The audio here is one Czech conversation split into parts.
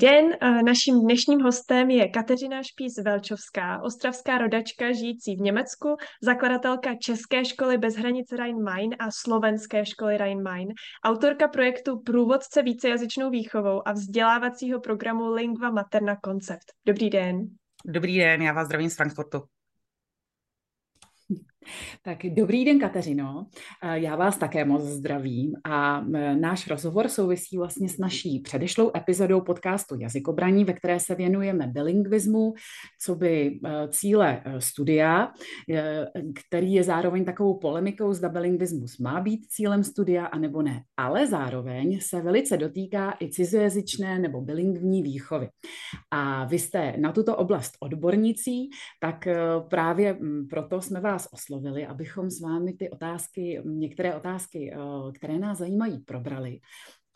Den, naším dnešním hostem je Kateřina Špís-Velčovská, ostravská rodačka žijící v Německu, zakladatelka České školy bez hranic Rhein-Main a Slovenské školy Rhein-Main, autorka projektu Průvodce vícejazyčnou výchovou a vzdělávacího programu Lingva Materna Concept. Dobrý den. Dobrý den, já vás zdravím z Frankfurtu. Tak dobrý den, Kateřino. Já vás také moc zdravím a náš rozhovor souvisí vlastně s naší předešlou epizodou podcastu Jazykobraní, ve které se věnujeme bilingvismu, co by e, cíle e, studia, e, který je zároveň takovou polemikou, zda bilingvismus má být cílem studia, anebo ne. Ale zároveň se velice dotýká i cizojazyčné nebo bilingvní výchovy. A vy jste na tuto oblast odbornicí, tak právě proto jsme vás oslovili oslovili, abychom s vámi ty otázky, některé otázky, eh, které nás zajímají, probrali.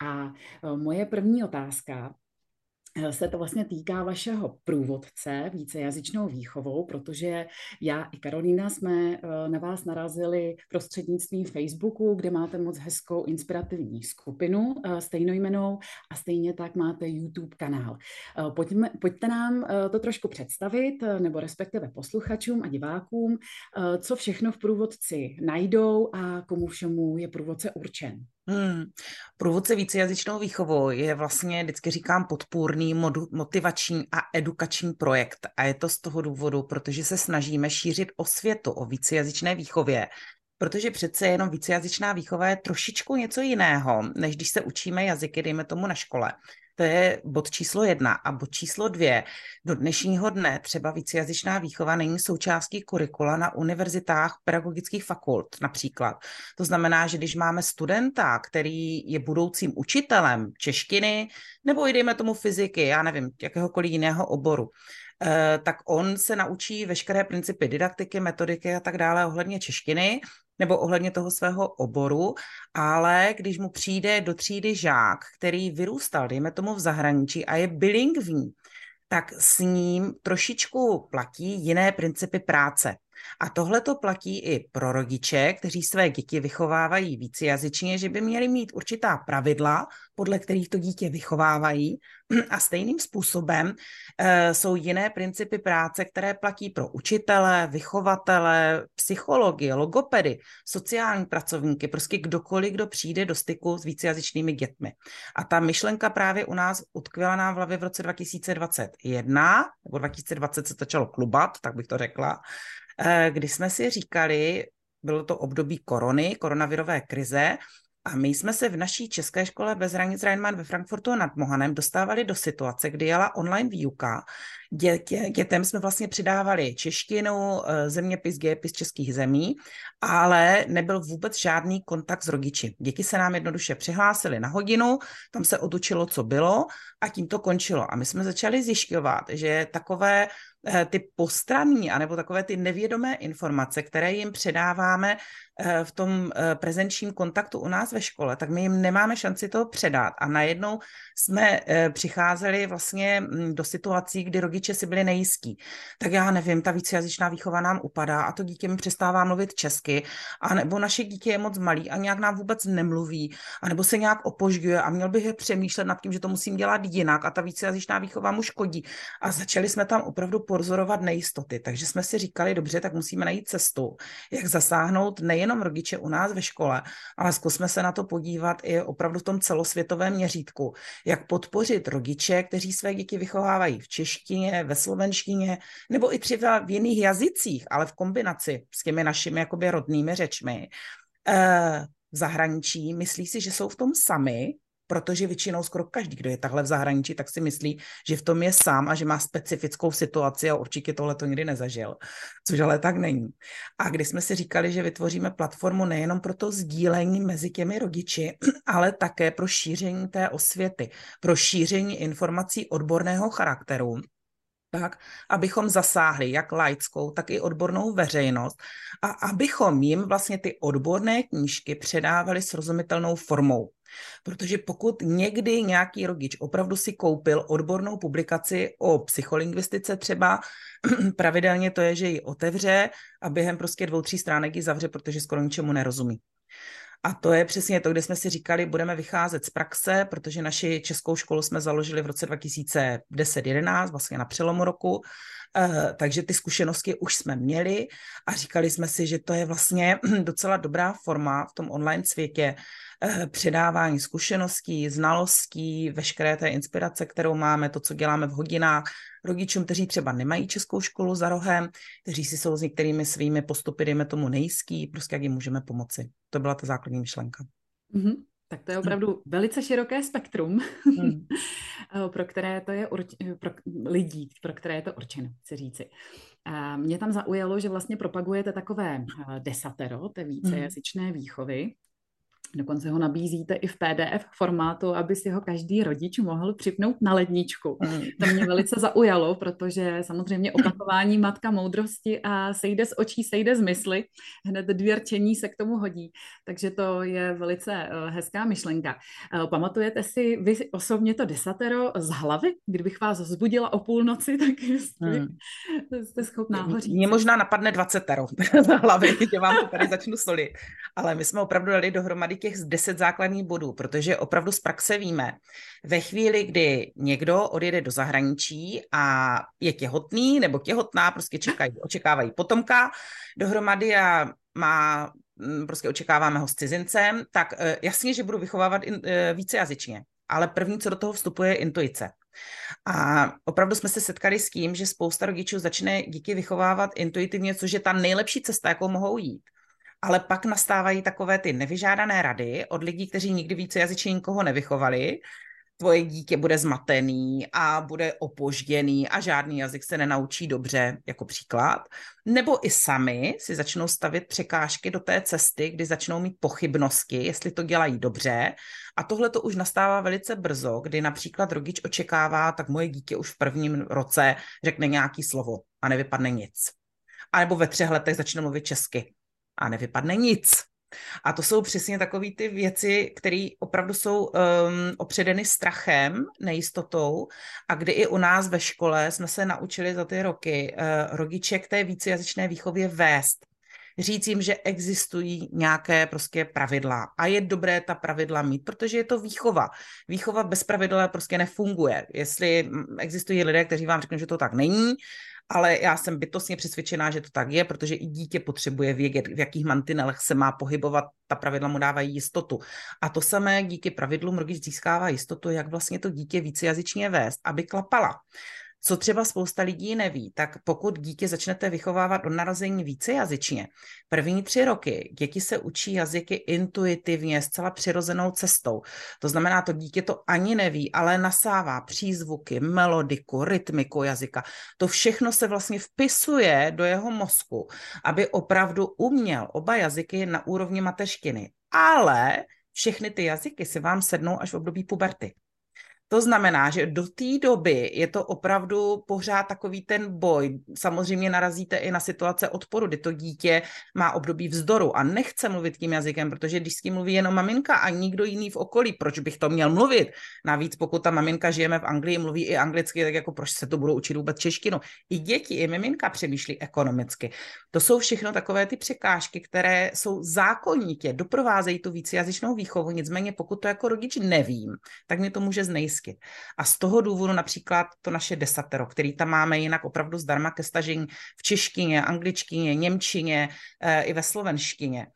A eh, moje první otázka se to vlastně týká vašeho průvodce vícejazyčnou výchovou, protože já i Karolína jsme eh, na vás narazili prostřednictvím Facebooku, kde máte moc hezkou inspirativní skupinu eh, stejnojmenou a stejně tak máte YouTube kanál. Pojďme, pojďte nám to trošku představit, nebo respektive posluchačům a divákům, co všechno v průvodci najdou a komu všemu je průvodce určen. Hmm. Průvodce vícejazyčnou výchovou je vlastně, vždycky říkám, podpůrný, motivační a edukační projekt. A je to z toho důvodu, protože se snažíme šířit osvětu o vícejazyčné výchově, protože přece jenom vícejazyčná výchova je trošičku něco jiného, než když se učíme jazyky, dejme tomu na škole. To je bod číslo jedna. A bod číslo dvě. Do dnešního dne třeba vícejazyčná výchova není součástí kurikula na univerzitách pedagogických fakult například. To znamená, že když máme studenta, který je budoucím učitelem češtiny, nebo jdeme tomu fyziky, já nevím, jakéhokoliv jiného oboru, eh, tak on se naučí veškeré principy didaktiky, metodiky a tak dále ohledně češtiny nebo ohledně toho svého oboru, ale když mu přijde do třídy žák, který vyrůstal, dejme tomu v zahraničí a je bilingvní, tak s ním trošičku platí jiné principy práce. A tohle to platí i pro rodiče, kteří své děti vychovávají vícejazyčně, že by měli mít určitá pravidla, podle kterých to dítě vychovávají. A stejným způsobem e, jsou jiné principy práce, které platí pro učitele, vychovatele, psychologi, logopedy, sociální pracovníky, prostě kdokoliv, kdo přijde do styku s vícejazyčnými dětmi. A ta myšlenka právě u nás utkvěla nám v hlavě v roce 2021, nebo 2020 se začalo klubat, tak bych to řekla, kdy jsme si říkali, bylo to období korony, koronavirové krize, a my jsme se v naší české škole bez hranic Rheinmann ve Frankfurtu nad Mohanem dostávali do situace, kdy jela online výuka. Dětě, dětem jsme vlastně přidávali češtinu, eh, zeměpis, dějepis českých zemí, ale nebyl vůbec žádný kontakt s rodiči. Děti se nám jednoduše přihlásily na hodinu, tam se odučilo, co bylo a tím to končilo. A my jsme začali zjišťovat, že takové Eh, ty postranní, anebo takové ty nevědomé informace, které jim předáváme eh, v tom prezenčním kontaktu u nás ve škole, tak my jim nemáme šanci to předat. A najednou jsme přicházeli vlastně mm, do situací, kdy rodiče si byli nejistí. Tak já nevím, ta vícejazyčná výchova nám upadá a to dítě mi přestává mluvit česky, a nebo naše dítě je moc malý a nějak nám vůbec nemluví, a nebo se nějak opožďuje a měl bych je přemýšlet nad tím, že to musím dělat jinak a ta vícejazyčná výchova mu škodí. A začali jsme tam opravdu pozorovat nejistoty. Takže jsme si říkali, dobře, tak musíme najít cestu, jak zasáhnout nejenom rodiče u nás ve škole, ale zkusme se na to podívat i opravdu v tom celosvětovém měřítku, jak podpořit rodiče, kteří své děti vychovávají v češtině, ve slovenštině, nebo i třeba v jiných jazycích, ale v kombinaci s těmi našimi jakoby rodnými řečmi. E, v zahraničí myslí si, že jsou v tom sami, protože většinou skoro každý, kdo je takhle v zahraničí, tak si myslí, že v tom je sám a že má specifickou situaci a určitě tohle to nikdy nezažil, což ale tak není. A když jsme si říkali, že vytvoříme platformu nejenom pro to sdílení mezi těmi rodiči, ale také pro šíření té osvěty, pro šíření informací odborného charakteru, tak, abychom zasáhli jak laickou, tak i odbornou veřejnost a abychom jim vlastně ty odborné knížky předávali srozumitelnou formou. Protože pokud někdy nějaký rodič opravdu si koupil odbornou publikaci o psycholingvistice třeba, pravidelně to je, že ji otevře a během prostě dvou, tří stránek ji zavře, protože skoro ničemu nerozumí. A to je přesně to, kde jsme si říkali, budeme vycházet z praxe, protože naši českou školu jsme založili v roce 2010-11, vlastně na přelomu roku, takže ty zkušenosti už jsme měli a říkali jsme si, že to je vlastně docela dobrá forma v tom online světě uh, předávání zkušeností, znalostí, veškeré té inspirace, kterou máme, to, co děláme v hodinách, rodičům, kteří třeba nemají českou školu za rohem, kteří si jsou s některými svými postupy, dejme tomu nejský, prostě jak jim můžeme pomoci. To byla ta základní myšlenka. Mm-hmm. Tak to je opravdu velice široké spektrum, hmm. pro které to je urč- pro lidí, pro které je to určeno, chci říci. Mě tam zaujalo, že vlastně propagujete takové eh, desatero, té vícejazyčné výchovy, Dokonce ho nabízíte i v PDF formátu, aby si ho každý rodič mohl připnout na ledničku. Mm. To mě velice zaujalo, protože samozřejmě opakování matka moudrosti a sejde z očí, sejde z mysli. Hned dvě rčení se k tomu hodí. Takže to je velice eh, hezká myšlenka. Eh, pamatujete si vy osobně to desatero z hlavy? Kdybych vás zbudila o půlnoci, tak jestli mm. jste schopná ho říct. Mně možná napadne 20 z hlavy, že vám to tady začnu solit. Ale my jsme opravdu dali dohromady těch deset základních bodů, protože opravdu z praxe víme, ve chvíli, kdy někdo odjede do zahraničí a je těhotný nebo těhotná, prostě čekají, očekávají potomka dohromady a má mm, prostě očekáváme ho s cizincem, tak eh, jasně, že budu vychovávat eh, více jazyčně, ale první, co do toho vstupuje, je intuice. A opravdu jsme se setkali s tím, že spousta rodičů začne díky vychovávat intuitivně, což je ta nejlepší cesta, jakou mohou jít ale pak nastávají takové ty nevyžádané rady od lidí, kteří nikdy více jazyčně nikoho nevychovali. Tvoje dítě bude zmatený a bude opožděný a žádný jazyk se nenaučí dobře, jako příklad. Nebo i sami si začnou stavět překážky do té cesty, kdy začnou mít pochybnosti, jestli to dělají dobře. A tohle to už nastává velice brzo, kdy například rodič očekává, tak moje dítě už v prvním roce řekne nějaký slovo a nevypadne nic. A nebo ve třech letech začne mluvit česky a nevypadne nic. A to jsou přesně takové ty věci, které opravdu jsou um, opředeny strachem, nejistotou a kdy i u nás ve škole jsme se naučili za ty roky uh, rodiče k té vícejazyčné výchově vést. Říct jim, že existují nějaké prostě pravidla a je dobré ta pravidla mít, protože je to výchova. Výchova bez pravidel prostě nefunguje. Jestli mm, existují lidé, kteří vám řeknou, že to tak není, ale já jsem bytostně přesvědčená, že to tak je, protože i dítě potřebuje vědět, v jakých mantinelech se má pohybovat, ta pravidla mu dávají jistotu. A to samé díky pravidlům rodič získává jistotu, jak vlastně to dítě vícejazyčně vést, aby klapala. Co třeba spousta lidí neví, tak pokud dítě začnete vychovávat od narození vícejazyčně, první tři roky děti se učí jazyky intuitivně, zcela přirozenou cestou. To znamená, to dítě to ani neví, ale nasává přízvuky, melodiku, rytmiku jazyka. To všechno se vlastně vpisuje do jeho mozku, aby opravdu uměl oba jazyky na úrovni mateřštiny. Ale všechny ty jazyky si vám sednou až v období puberty. To znamená, že do té doby je to opravdu pořád takový ten boj. Samozřejmě narazíte i na situace odporu, kdy to dítě má období vzdoru a nechce mluvit tím jazykem, protože když s tím mluví jenom maminka a nikdo jiný v okolí, proč bych to měl mluvit? Navíc pokud ta maminka žijeme v Anglii, mluví i anglicky, tak jako proč se to budou učit vůbec češtinu? I děti, i maminka přemýšlí ekonomicky. To jsou všechno takové ty překážky, které jsou zákonitě, doprovázejí tu vícejazyčnou výchovu, nicméně pokud to jako rodič nevím, tak mě to může znejistit zjistit. A z toho důvodu například to naše desatero, který tam máme jinak opravdu zdarma ke stažení v češtině, angličtině, němčině e, i ve slovenštině.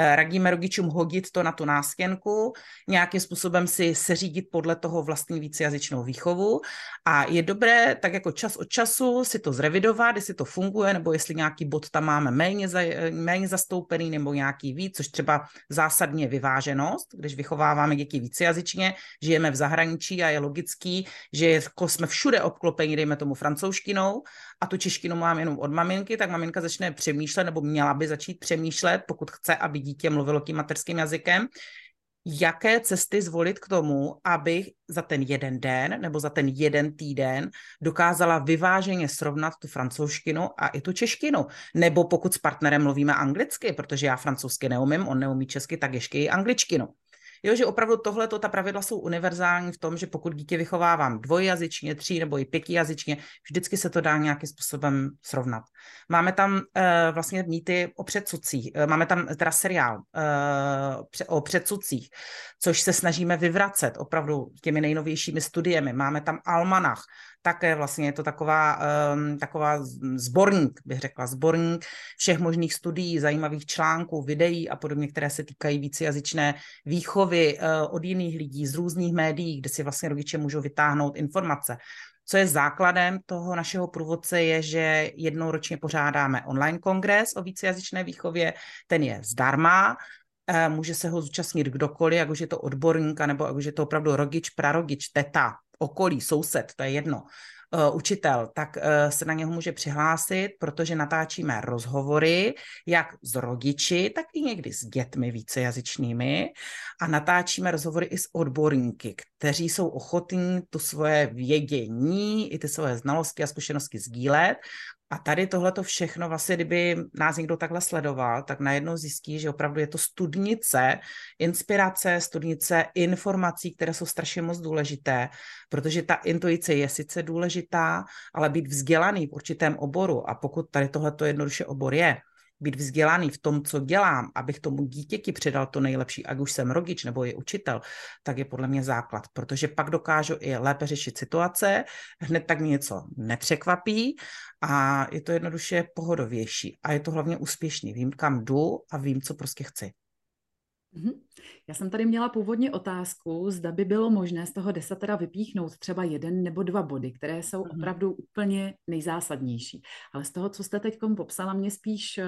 Eh, radíme rodičům hodit to na tu nástěnku, nějakým způsobem si seřídit podle toho vlastní vícejazyčnou výchovu. A je dobré tak jako čas od času si to zrevidovat, jestli to funguje, nebo jestli nějaký bod tam máme méně, za, méně zastoupený nebo nějaký víc, což třeba zásadně vyváženost, když vychováváme děti vícejazyčně, žijeme v zahraničí a je logický, že jsme všude obklopeni, dejme tomu francouzštinou a tu češtinu mám jenom od maminky, tak maminka začne přemýšlet, nebo měla by začít přemýšlet, pokud chce, aby dítě mluvilo tím mateřským jazykem, jaké cesty zvolit k tomu, aby za ten jeden den nebo za ten jeden týden dokázala vyváženě srovnat tu francouzštinu a i tu češtinu. Nebo pokud s partnerem mluvíme anglicky, protože já francouzsky neumím, on neumí česky, tak ještě i angličtinu. Jo, že opravdu tohle, ta pravidla jsou univerzální v tom, že pokud dítě vychovávám dvojjazyčně, tří nebo i pětijazyčně, vždycky se to dá nějakým způsobem srovnat. Máme tam uh, vlastně mýty o předsudcích, uh, máme tam teda seriál uh, o předsudcích, což se snažíme vyvracet opravdu těmi nejnovějšími studiemi. Máme tam almanach, také vlastně je to taková, um, taková zborník, bych řekla, zborník všech možných studií, zajímavých článků, videí a podobně, které se týkají vícejazyčné výchovy uh, od jiných lidí z různých médií, kde si vlastně rodiče můžou vytáhnout informace. Co je základem toho našeho průvodce je, že jednou ročně pořádáme online kongres o vícejazyčné výchově, ten je zdarma, eh, může se ho zúčastnit kdokoliv, jak už je to odborník, nebo jak už je to opravdu rodič, prarodič, teta, okolí, soused, to je jedno, uh, učitel, tak uh, se na něho může přihlásit, protože natáčíme rozhovory, jak s rodiči, tak i někdy s dětmi vícejazyčnými. A natáčíme rozhovory i s odborníky, kteří jsou ochotní tu svoje vědění, i ty svoje znalosti a zkušenosti sdílet a tady tohle to všechno, vlastně, kdyby nás někdo takhle sledoval, tak najednou zjistí, že opravdu je to studnice inspirace, studnice informací, které jsou strašně moc důležité, protože ta intuice je sice důležitá, ale být vzdělaný v určitém oboru a pokud tady tohle to jednoduše obor je, být vzdělaný v tom, co dělám, abych tomu dítěti předal to nejlepší, ať už jsem rodič nebo je učitel, tak je podle mě základ, protože pak dokážu i lépe řešit situace, hned tak mě něco nepřekvapí a je to jednoduše pohodovější a je to hlavně úspěšný. Vím, kam jdu a vím, co prostě chci. Já jsem tady měla původně otázku, zda by bylo možné z toho desatera vypíchnout třeba jeden nebo dva body, které jsou mm-hmm. opravdu úplně nejzásadnější. Ale z toho, co jste teď popsala, mě spíš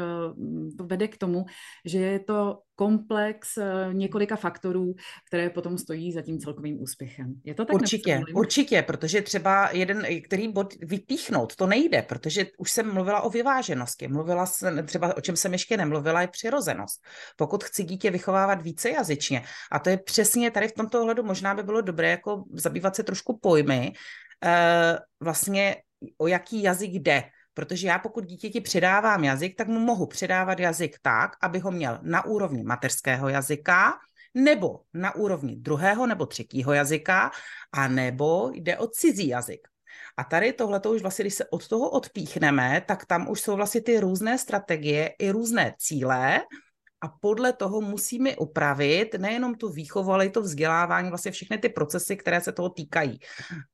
uh, vede k tomu, že je to komplex uh, několika faktorů, které potom stojí za tím celkovým úspěchem. Je to tak? Určitě, určitě, protože třeba jeden, který bod vypíchnout, to nejde, protože už jsem mluvila o vyváženosti. Mluvila jsem, třeba o čem jsem ještě nemluvila, je přirozenost. Pokud chci dítě vychovávat více jazyčně, a to je přesně tady v tomto ohledu možná by bylo dobré jako zabývat se trošku pojmy, uh, vlastně o jaký jazyk jde. Protože já pokud dítěti předávám jazyk, tak mu mohu předávat jazyk tak, aby ho měl na úrovni mateřského jazyka, nebo na úrovni druhého nebo třetího jazyka, a nebo jde o cizí jazyk. A tady tohle už vlastně, když se od toho odpíchneme, tak tam už jsou vlastně ty různé strategie i různé cíle, a podle toho musíme upravit nejenom tu výchovu, ale i to vzdělávání, vlastně všechny ty procesy, které se toho týkají.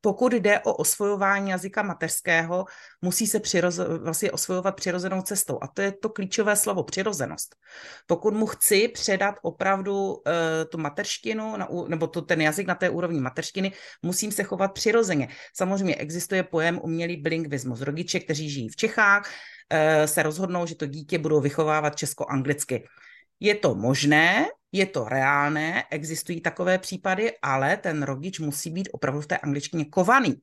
Pokud jde o osvojování jazyka mateřského, musí se přiroze, vlastně osvojovat přirozenou cestou. A to je to klíčové slovo, přirozenost. Pokud mu chci předat opravdu uh, tu mateřštinu, na, nebo to, ten jazyk na té úrovni mateřštiny, musím se chovat přirozeně. Samozřejmě existuje pojem umělý bilingvismus. Rodiče, kteří žijí v Čechách, uh, se rozhodnou, že to dítě budou vychovávat česko-anglicky. Je to možné, je to reálné, existují takové případy, ale ten rodič musí být opravdu v té angličtině kovaný.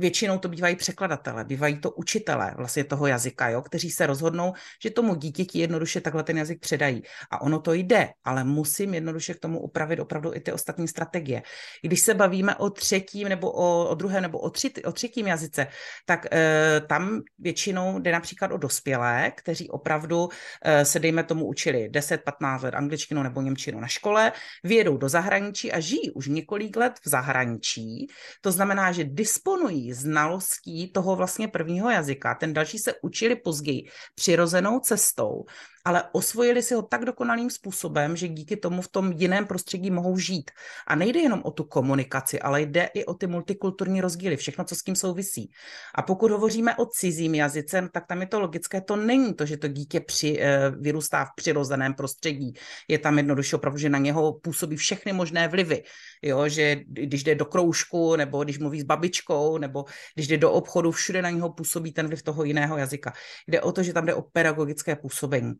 Většinou to bývají překladatelé, bývají to učitelé vlastně toho jazyka, jo, kteří se rozhodnou, že tomu dítěti jednoduše takhle ten jazyk předají. A ono to jde, ale musím jednoduše k tomu upravit opravdu i ty ostatní strategie. Když se bavíme o třetím nebo o, o druhém nebo o, tři, o třetím jazyce, tak e, tam většinou jde například o dospělé, kteří opravdu e, se, dejme tomu, učili 10-15 let angličtinu nebo němčinu na škole, vyjedou do zahraničí a žijí už několik let v zahraničí. To znamená, že disponují znalostí toho vlastně prvního jazyka. Ten další se učili později přirozenou cestou ale osvojili si ho tak dokonalým způsobem, že díky tomu v tom jiném prostředí mohou žít. A nejde jenom o tu komunikaci, ale jde i o ty multikulturní rozdíly, všechno, co s tím souvisí. A pokud hovoříme o cizím jazyce, tak tam je to logické, to není to, že to dítě při, e, vyrůstá v přirozeném prostředí. Je tam jednoduše opravdu, že na něho působí všechny možné vlivy. Jo, že když jde do kroužku, nebo když mluví s babičkou, nebo když jde do obchodu, všude na něho působí ten vliv toho jiného jazyka. Jde o to, že tam jde o pedagogické působení.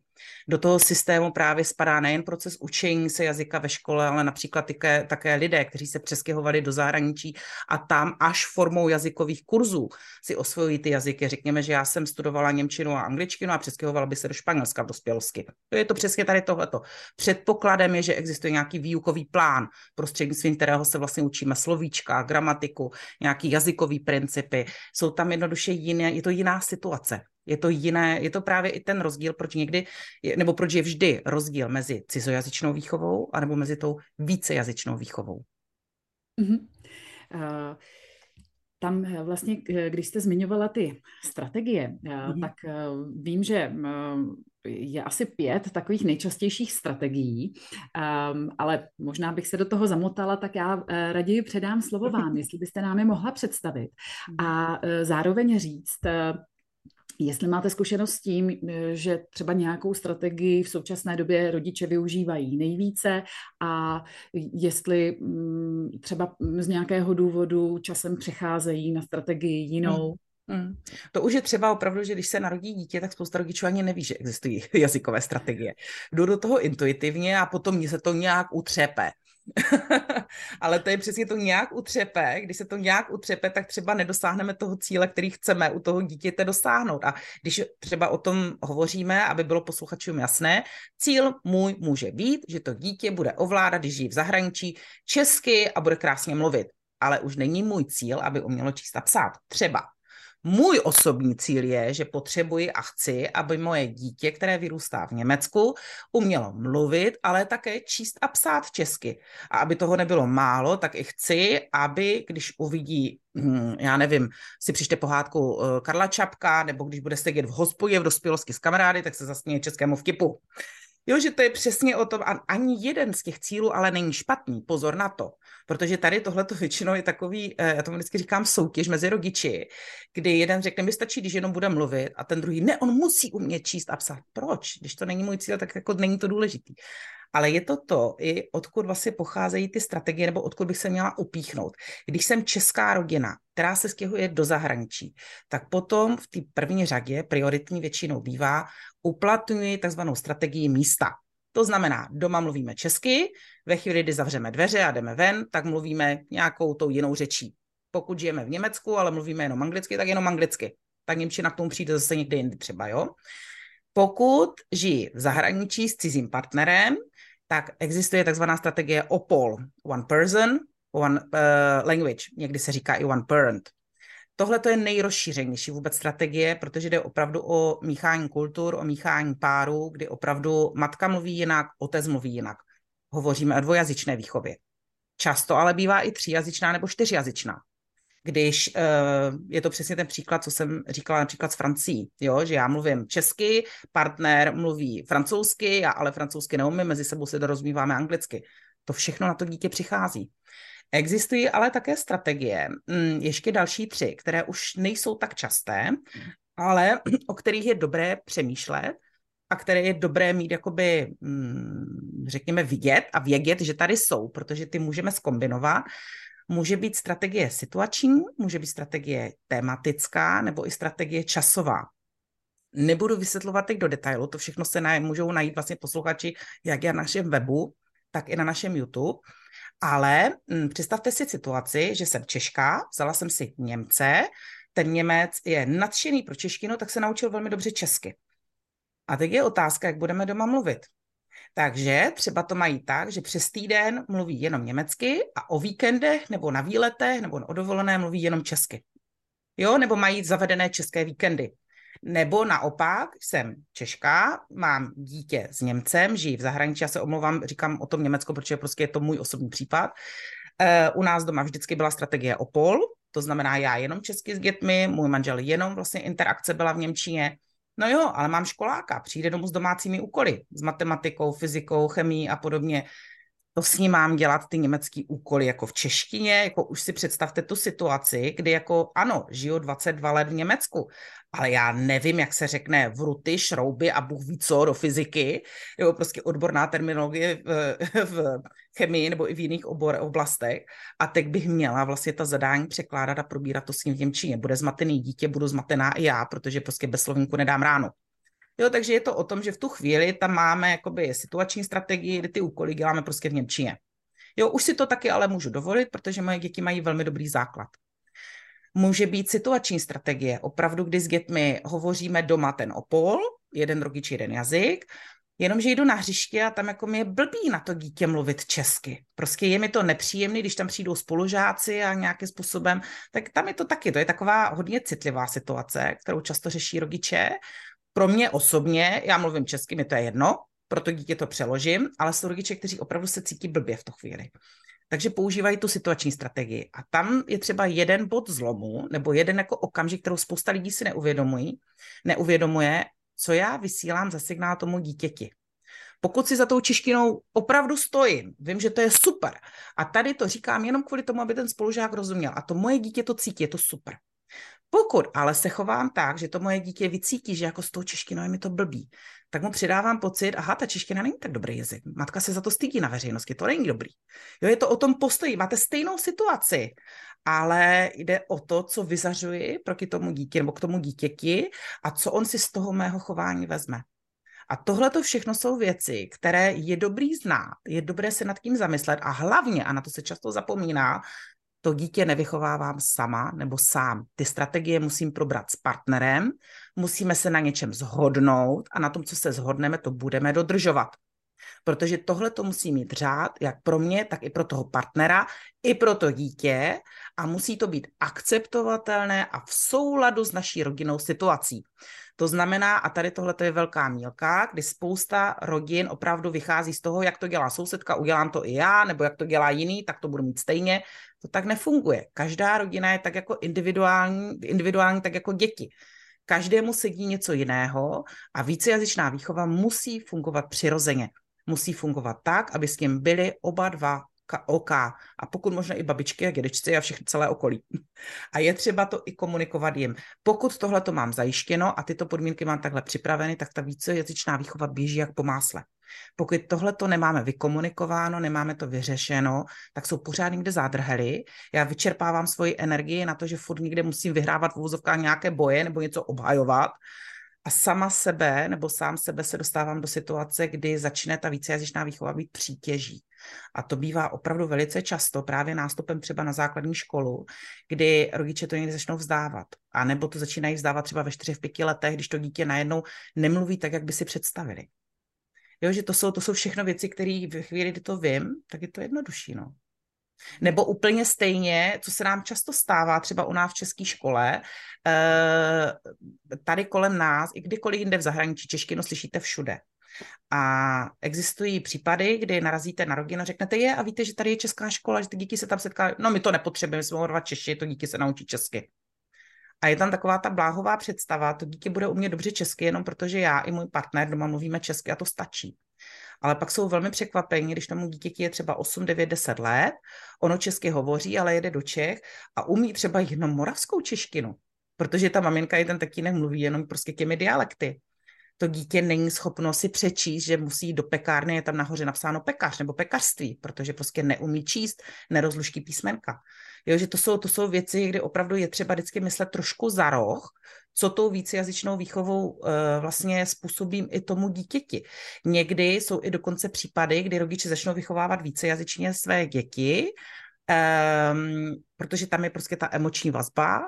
Do toho systému právě spadá nejen proces učení se jazyka ve škole, ale například také, také lidé, kteří se přestěhovali do zahraničí a tam až formou jazykových kurzů si osvojují ty jazyky. Řekněme, že já jsem studovala Němčinu a angličtinu a přestěhovala by se do Španělska v dospělosti. To je to přesně tady tohleto. Předpokladem je, že existuje nějaký výukový plán, prostřednictvím kterého se vlastně učíme slovíčka, gramatiku, nějaký jazykový principy. Jsou tam jednoduše jiné, je to jiná situace. Je to jiné, je to právě i ten rozdíl, proč někdy, nebo proč je vždy rozdíl mezi cizojazyčnou výchovou anebo mezi tou vícejazyčnou výchovou. Mm-hmm. Uh, tam eh, vlastně, když jste zmiňovala ty strategie, mm-hmm. tak vím, že je asi pět takových nejčastějších strategií, um, ale možná bych se do toho zamotala, tak já uh, raději předám slovo vám, jestli byste nám je mohla představit a uh, zároveň říct, uh, Jestli máte zkušenost s tím, že třeba nějakou strategii v současné době rodiče využívají nejvíce a jestli mm, třeba z nějakého důvodu časem přecházejí na strategii jinou, hmm. Hmm. To už je třeba opravdu, že když se narodí dítě, tak spousta rodičů ani neví, že existují jazykové strategie. Jdu do toho intuitivně a potom mě se to nějak utřepe. Ale to je přesně to nějak utřepe. Když se to nějak utřepe, tak třeba nedosáhneme toho cíle, který chceme u toho dítěte dosáhnout. A když třeba o tom hovoříme, aby bylo posluchačům jasné, cíl můj může být, že to dítě bude ovládat, když žijí v zahraničí, česky a bude krásně mluvit. Ale už není můj cíl, aby umělo číst a psát. Třeba můj osobní cíl je, že potřebuji a chci, aby moje dítě, které vyrůstá v Německu, umělo mluvit, ale také číst a psát česky. A aby toho nebylo málo, tak i chci, aby když uvidí hm, já nevím, si přište pohádku eh, Karla Čapka, nebo když bude sedět v hospodě v dospělosti s kamarády, tak se zasměje českému vtipu. Jo, že to je přesně o tom, a ani jeden z těch cílů ale není špatný, pozor na to, protože tady tohle to většinou je takový, eh, já tomu vždycky říkám soutěž mezi rodiči, kdy jeden řekne, mi stačí, když jenom bude mluvit a ten druhý, ne, on musí umět číst a psát. Proč? Když to není můj cíl, tak jako není to důležitý ale je to to, i odkud vlastně pocházejí ty strategie, nebo odkud bych se měla upíchnout. Když jsem česká rodina, která se stěhuje do zahraničí, tak potom v té první řadě prioritní většinou bývá uplatňuji takzvanou strategii místa. To znamená, doma mluvíme česky, ve chvíli, kdy zavřeme dveře a jdeme ven, tak mluvíme nějakou tou jinou řečí. Pokud žijeme v Německu, ale mluvíme jenom anglicky, tak jenom anglicky. Tak Němčina k tomu přijde zase někde jindy třeba, jo? Pokud žijí v zahraničí s cizím partnerem, tak existuje takzvaná strategie OPOL, one person, one uh, language, někdy se říká i one parent. Tohle to je nejrozšířenější vůbec strategie, protože jde opravdu o míchání kultur, o míchání párů, kdy opravdu matka mluví jinak, otec mluví jinak. Hovoříme o dvojazyčné výchově. Často ale bývá i tříjazyčná nebo čtyřjazyčná když uh, je to přesně ten příklad, co jsem říkala například s Francií, jo, že já mluvím česky, partner mluví francouzsky, já ale francouzsky neumím, mezi sebou se dorozumíváme anglicky. To všechno na to dítě přichází. Existují ale také strategie, mm, ještě další tři, které už nejsou tak časté, ale o kterých je dobré přemýšlet a které je dobré mít jakoby, mm, řekněme, vidět a vědět, že tady jsou, protože ty můžeme skombinovat Může být strategie situační, může být strategie tematická nebo i strategie časová. Nebudu vysvětlovat teď do detailu, to všechno se na, můžou najít vlastně posluchači jak na našem webu, tak i na našem YouTube. Ale hm, představte si situaci, že jsem Češka, vzala jsem si Němce, ten Němec je nadšený pro češtinu, tak se naučil velmi dobře česky. A teď je otázka, jak budeme doma mluvit. Takže třeba to mají tak, že přes týden mluví jenom německy a o víkendech nebo na výletech nebo o dovolené mluví jenom česky. Jo, nebo mají zavedené české víkendy. Nebo naopak, jsem Češka, mám dítě s Němcem, žijí v zahraničí, já se omlouvám, říkám o tom Německo, protože prostě je to můj osobní případ. Uh, u nás doma vždycky byla strategie OPOL, to znamená já jenom česky s dětmi, můj manžel jenom vlastně interakce byla v Němčině, No jo, ale mám školáka, přijde domů s domácími úkoly, s matematikou, fyzikou, chemií a podobně. To s ním mám dělat ty německé úkoly jako v češtině, jako už si představte tu situaci, kdy jako ano, žiju 22 let v Německu, ale já nevím, jak se řekne vruty, šrouby a Bůh ví co do fyziky, nebo prostě odborná terminologie v, v chemii nebo i v jiných obor, oblastech. A teď bych měla vlastně ta zadání překládat a probírat to s ním v Němčině. Bude zmatený dítě, budu zmatená i já, protože prostě bez slovníku nedám ráno. Jo, takže je to o tom, že v tu chvíli tam máme jakoby situační strategii, kdy ty úkoly děláme prostě v Němčině. Jo, už si to taky ale můžu dovolit, protože moje děti mají velmi dobrý základ. Může být situační strategie, opravdu, kdy s dětmi hovoříme doma ten opol, jeden rodič, jeden jazyk, Jenomže jdu na hřiště a tam jako mi je blbý na to dítě mluvit česky. Prostě je mi to nepříjemný, když tam přijdou spolužáci a nějakým způsobem, tak tam je to taky. To je taková hodně citlivá situace, kterou často řeší rodiče. Pro mě osobně, já mluvím česky, mi to je jedno, proto dítě to přeložím, ale jsou rodiče, kteří opravdu se cítí blbě v tu chvíli. Takže používají tu situační strategii. A tam je třeba jeden bod zlomu, nebo jeden jako okamžik, kterou spousta lidí si neuvědomují, neuvědomuje, co já vysílám za signál tomu dítěti. Pokud si za tou češtinou opravdu stojím, vím, že to je super. A tady to říkám jenom kvůli tomu, aby ten spolužák rozuměl. A to moje dítě to cítí, je to super. Pokud ale se chovám tak, že to moje dítě vycítí, že jako s tou češtinou je mi to blbý, tak mu přidávám pocit, aha, ta čeština není tak dobrý jazyk. Matka se za to stydí na veřejnosti, to není dobrý. Jo, je to o tom postoji, máte stejnou situaci, ale jde o to, co vyzařuji proti tomu dítě nebo k tomu dítěti a co on si z toho mého chování vezme. A tohle to všechno jsou věci, které je dobrý znát, je dobré se nad tím zamyslet a hlavně, a na to se často zapomíná, to dítě nevychovávám sama nebo sám. Ty strategie musím probrat s partnerem, musíme se na něčem zhodnout a na tom, co se zhodneme, to budeme dodržovat. Protože tohle to musí mít řád, jak pro mě, tak i pro toho partnera, i pro to dítě a musí to být akceptovatelné a v souladu s naší rodinnou situací. To znamená, a tady tohle je velká mílka, kdy spousta rodin opravdu vychází z toho, jak to dělá sousedka, udělám to i já, nebo jak to dělá jiný, tak to budu mít stejně. To tak nefunguje. Každá rodina je tak jako individuální, individuální tak jako děti. Každému sedí něco jiného a vícejazyčná výchova musí fungovat přirozeně. Musí fungovat tak, aby s tím byli oba dva OK a pokud možno i babičky a dědečci a všechno celé okolí. A je třeba to i komunikovat jim. Pokud tohle to mám zajištěno a tyto podmínky mám takhle připraveny, tak ta vícejazyčná výchova běží jak po másle. Pokud tohle to nemáme vykomunikováno, nemáme to vyřešeno, tak jsou pořád někde zádrhely. Já vyčerpávám svoji energii na to, že furt někde musím vyhrávat v úvozovkách nějaké boje nebo něco obhajovat a sama sebe nebo sám sebe se dostávám do situace, kdy začne ta vícejazyčná výchova být přítěží. A to bývá opravdu velice často právě nástupem třeba na základní školu, kdy rodiče to někdy začnou vzdávat. A nebo to začínají vzdávat třeba ve čtyřech, pěti letech, když to dítě najednou nemluví tak, jak by si představili. Jo, že to jsou, to jsou všechno věci, které v chvíli, kdy to vím, tak je to jednodušší. No. Nebo úplně stejně, co se nám často stává třeba u nás v české škole, eh, tady kolem nás, i kdykoliv jinde v zahraničí, češtinu slyšíte všude. A existují případy, kdy narazíte na rodinu a řeknete je a víte, že tady je česká škola, že ty díky se tam setkávají. No my to nepotřebujeme, jsme Češi, to díky se naučí česky. A je tam taková ta bláhová představa, to dítě bude umět dobře česky, jenom protože já i můj partner doma mluvíme česky a to stačí. Ale pak jsou velmi překvapení, když tomu dítěti je třeba 8, 9, 10 let, ono česky hovoří, ale jede do Čech a umí třeba jenom moravskou češtinu, protože ta maminka i ten tatínek mluví jenom prostě těmi dialekty to dítě není schopno si přečíst, že musí do pekárny, je tam nahoře napsáno pekař nebo pekařství, protože prostě neumí číst, nerozluští písmenka. Jo, že to jsou, to jsou věci, kdy opravdu je třeba vždycky myslet trošku za roh, co tou vícejazyčnou výchovou uh, vlastně způsobím i tomu dítěti. Někdy jsou i dokonce případy, kdy rodiče začnou vychovávat vícejazyčně své děti, um, protože tam je prostě ta emoční vazba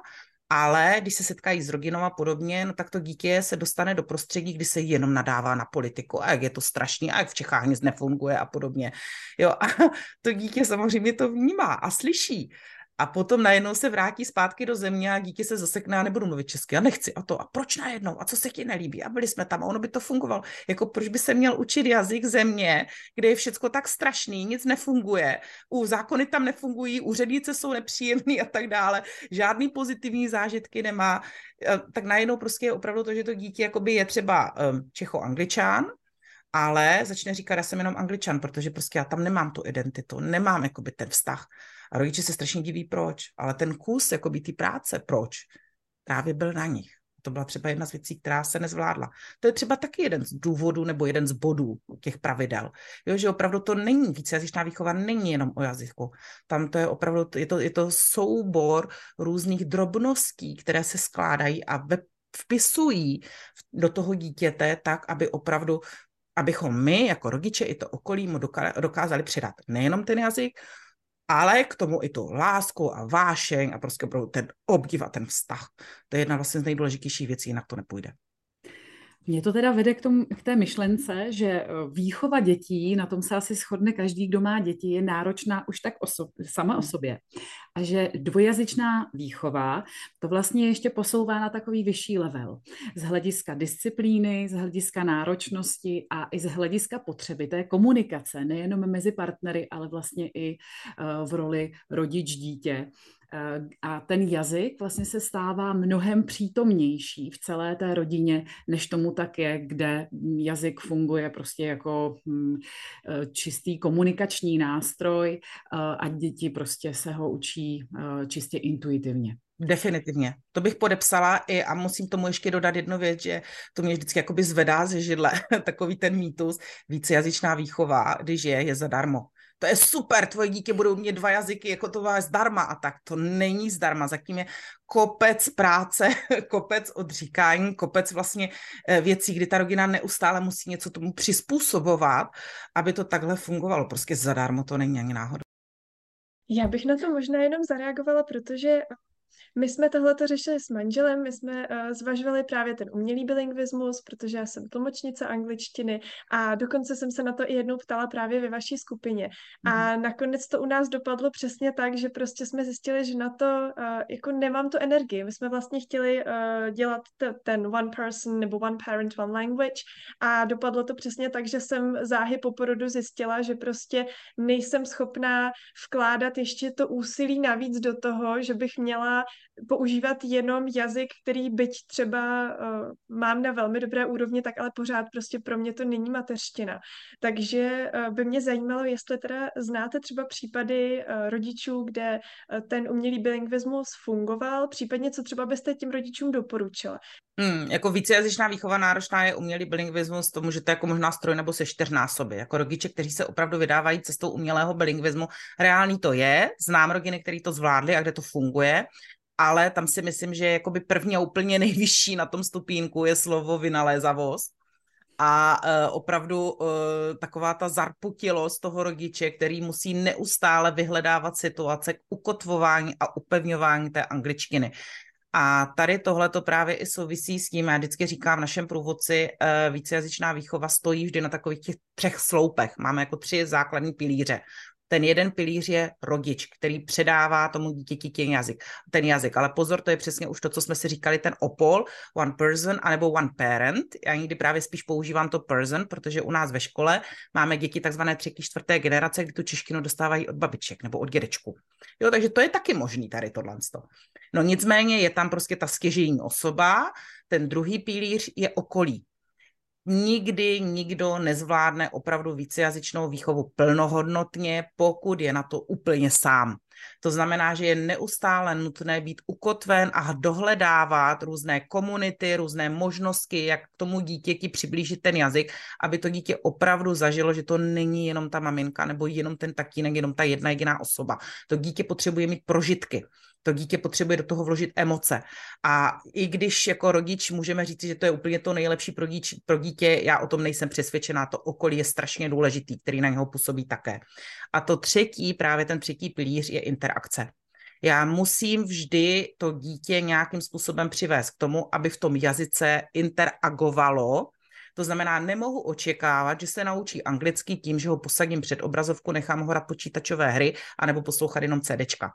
ale když se setkají s rodinou a podobně, no tak to dítě se dostane do prostředí, kdy se jenom nadává na politiku a jak je to strašný a jak v Čechách nic nefunguje a podobně. Jo, a to dítě samozřejmě to vnímá a slyší. A potom najednou se vrátí zpátky do země a dítě se zasekne a nebudu mluvit česky a nechci a to a proč najednou a co se ti nelíbí a byli jsme tam a ono by to fungovalo. Jako proč by se měl učit jazyk země, kde je všecko tak strašný, nic nefunguje, u zákony tam nefungují, úřednice jsou nepříjemný a tak dále, žádný pozitivní zážitky nemá, eh, tak najednou prostě je opravdu to, že to dítě jakoby je třeba Čecho-Angličán, ale začne říkat, já jsem jenom Angličan, protože prostě já tam nemám tu identitu, nemám jakoby ten vztah. A rodiče se strašně diví, proč. Ale ten kus jakoby ty práce, proč, právě byl na nich. To byla třeba jedna z věcí, která se nezvládla. To je třeba taky jeden z důvodů nebo jeden z bodů těch pravidel. Jo, že opravdu to není, vícejazyčná výchova není jenom o jazyku. Tam to je opravdu, je to, je to soubor různých drobností, které se skládají a ve, vpisují do toho dítěte tak, aby opravdu abychom my jako rodiče i to okolí mu dokázali přidat nejenom ten jazyk, ale k tomu i tu lásku a vášeň a prostě ten obdiv a ten vztah. To je jedna vlastně z nejdůležitějších věcí, jinak to nepůjde. Mě to teda vede k, tomu, k té myšlence, že eh, výchova dětí, na tom se asi shodne každý, kdo má děti, je náročná už tak oso- sama o hmm. sobě. A že dvojazyčná výchova to vlastně ještě posouvá na takový vyšší level. Z hlediska disciplíny, z hlediska náročnosti a i z hlediska potřeby té komunikace, nejenom mezi partnery, ale vlastně i uh, v roli rodič-dítě. Eh, a ten jazyk vlastně se stává mnohem přítomnější v celé té rodině, než tomu tak je, kde jazyk funguje prostě jako hm, eh, čistý komunikační nástroj eh, a děti prostě se ho učí čistě intuitivně. Definitivně. To bych podepsala i a musím tomu ještě dodat jednu věc, že to mě vždycky jakoby zvedá ze židle, takový ten mýtus, vícejazyčná výchova, když je, je zadarmo to je super, tvoje dítě budou mít dva jazyky, jako to vás zdarma a tak. To není zdarma, zatím je kopec práce, kopec odříkání, kopec vlastně eh, věcí, kdy ta rodina neustále musí něco tomu přizpůsobovat, aby to takhle fungovalo. Prostě zadarmo to není ani náhodou. Já bych na to možná jenom zareagovala, protože my jsme tohleto řešili s manželem, my jsme uh, zvažovali právě ten umělý bilingvismus, protože já jsem tlumočnice angličtiny a dokonce jsem se na to i jednou ptala právě ve vaší skupině. Mm-hmm. A mhm. nakonec to u nás dopadlo přesně tak, že prostě jsme zjistili, že na to uh, jako nemám tu energii. My jsme vlastně chtěli uh, dělat t- ten one person nebo one parent, one language a dopadlo to přesně tak, že jsem záhy po porodu zjistila, že prostě nejsem schopná vkládat ještě to úsilí navíc do toho, že bych měla používat jenom jazyk, který byť třeba uh, mám na velmi dobré úrovni, tak ale pořád prostě pro mě to není mateřština. Takže uh, by mě zajímalo, jestli teda znáte třeba případy uh, rodičů, kde uh, ten umělý bilingvismus fungoval, případně co třeba byste těm rodičům doporučila. Hmm, jako vícejazyčná výchova náročná je umělý bilingvismus, to můžete jako možná stroj nebo se čtyřnásoby. Jako rodiče, kteří se opravdu vydávají cestou umělého bilingvismu, reálný to je, znám rodiny, které to zvládly a kde to funguje, ale tam si myslím, že jakoby první a úplně nejvyšší na tom stupínku je slovo vynalézavost. A uh, opravdu uh, taková ta zarputilost toho rodiče, který musí neustále vyhledávat situace k ukotvování a upevňování té angličtiny. A tady tohle to právě i souvisí s tím, já vždycky říkám v našem průvodci, uh, vícejazyčná výchova stojí vždy na takových těch třech sloupech. Máme jako tři základní pilíře. Ten jeden pilíř je rodič, který předává tomu dítěti ten jazyk. Ten jazyk. Ale pozor, to je přesně už to, co jsme si říkali, ten opol, one person, anebo one parent. Já někdy právě spíš používám to person, protože u nás ve škole máme děti takzvané třetí, čtvrté generace, kdy tu češtinu dostávají od babiček nebo od dědečku. Jo, takže to je taky možný tady tohle. No nicméně je tam prostě ta stěžení osoba, ten druhý pilíř je okolí nikdy nikdo nezvládne opravdu vícejazyčnou výchovu plnohodnotně, pokud je na to úplně sám. To znamená, že je neustále nutné být ukotven a dohledávat různé komunity, různé možnosti, jak k tomu dítěti přiblížit ten jazyk, aby to dítě opravdu zažilo, že to není jenom ta maminka nebo jenom ten tatínek, jenom ta jedna jediná osoba. To dítě potřebuje mít prožitky to dítě potřebuje do toho vložit emoce. A i když jako rodič můžeme říct, že to je úplně to nejlepší pro, díč, pro dítě, já o tom nejsem přesvědčená, to okolí je strašně důležitý, který na něho působí také. A to třetí, právě ten třetí pilíř je interakce. Já musím vždy to dítě nějakým způsobem přivést k tomu, aby v tom jazyce interagovalo, to znamená, nemohu očekávat, že se naučí anglicky tím, že ho posadím před obrazovku, nechám ho hrát počítačové hry, anebo poslouchat jenom CDčka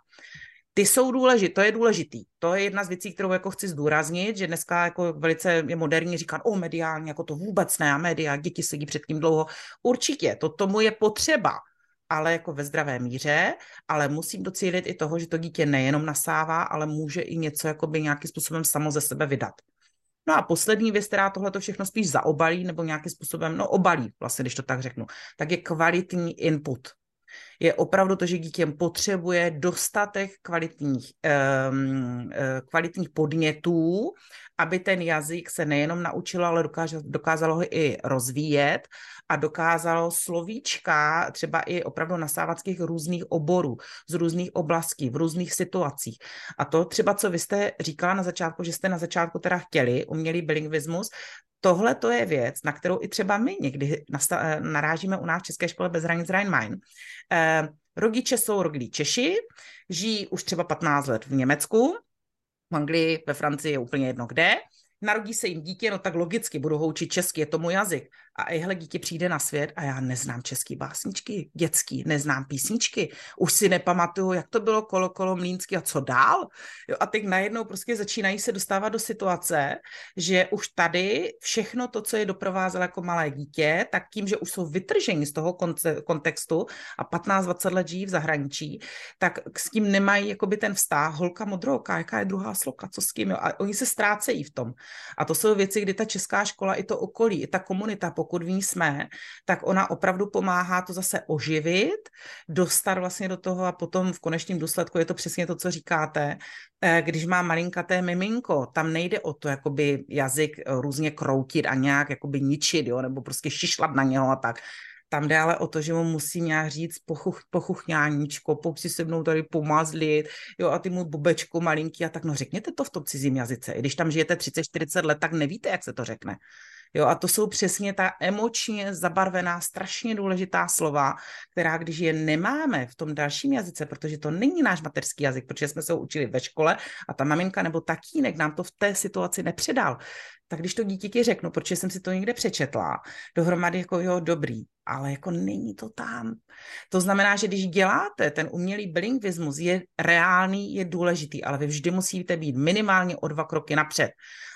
ty jsou důležité, to je důležitý. To je jedna z věcí, kterou jako chci zdůraznit, že dneska jako velice je moderní říkat, o mediálně, jako to vůbec ne, a média, děti sedí před tím dlouho. Určitě, to tomu je potřeba, ale jako ve zdravé míře, ale musím docílit i toho, že to dítě nejenom nasává, ale může i něco jakoby nějakým způsobem samo ze sebe vydat. No a poslední věc, která tohle to všechno spíš zaobalí nebo nějakým způsobem, no obalí, vlastně, když to tak řeknu, tak je kvalitní input je opravdu to, že dítě potřebuje dostatek kvalitních, um, kvalitních podnětů, aby ten jazyk se nejenom naučil, ale dokázalo, dokázalo ho i rozvíjet a dokázalo slovíčka třeba i opravdu těch různých oborů, z různých oblastí, v různých situacích. A to třeba, co vy jste říkala na začátku, že jste na začátku teda chtěli umělý bilingvismus, tohle to je věc, na kterou i třeba my někdy eh, narážíme u nás v České škole bez hranic Rhein-Main. Eh, rodiče jsou rodilí Češi, žijí už třeba 15 let v Německu, v Anglii, ve Francii je úplně jedno kde, narodí se jim dítě, no tak logicky budu houčit česky, je to můj jazyk. A ihle dítě přijde na svět a já neznám český básničky, dětský, neznám písničky, už si nepamatuju, jak to bylo kolo, kolo mlínský a co dál. Jo, a teď najednou prostě začínají se dostávat do situace, že už tady všechno to, co je doprovázelo jako malé dítě, tak tím, že už jsou vytrženi z toho konce, kontextu a 15-20 let žijí v zahraničí, tak s tím nemají jakoby ten vztah, holka modrouka, jaká je druhá sloka, co s kým, jo? a oni se ztrácejí v tom. A to jsou věci, kdy ta česká škola i to okolí, i ta komunita, pokud v ní jsme, tak ona opravdu pomáhá to zase oživit, dostat vlastně do toho a potom v konečném důsledku je to přesně to, co říkáte, eh, když má malinkaté miminko, tam nejde o to jakoby jazyk různě kroutit a nějak jakoby ničit, jo, nebo prostě šišlat na něho a tak. Tam jde ale o to, že mu musí nějak říct pochuch, pochuchňáníčko, pojď si se mnou tady pomazlit, jo, a ty mu bubečko malinký a tak, no řekněte to v tom cizím jazyce. I když tam žijete 30-40 let, tak nevíte, jak se to řekne. Jo, a to jsou přesně ta emočně zabarvená, strašně důležitá slova, která když je nemáme v tom dalším jazyce, protože to není náš mateřský jazyk, protože jsme se ho učili ve škole a ta maminka nebo tatínek nám to v té situaci nepředal, tak když to dítěti řeknu, protože jsem si to někde přečetla, dohromady jako jo, dobrý, ale jako není to tam. To znamená, že když děláte ten umělý bilingvismus, je reálný, je důležitý, ale vy vždy musíte být minimálně o dva kroky napřed.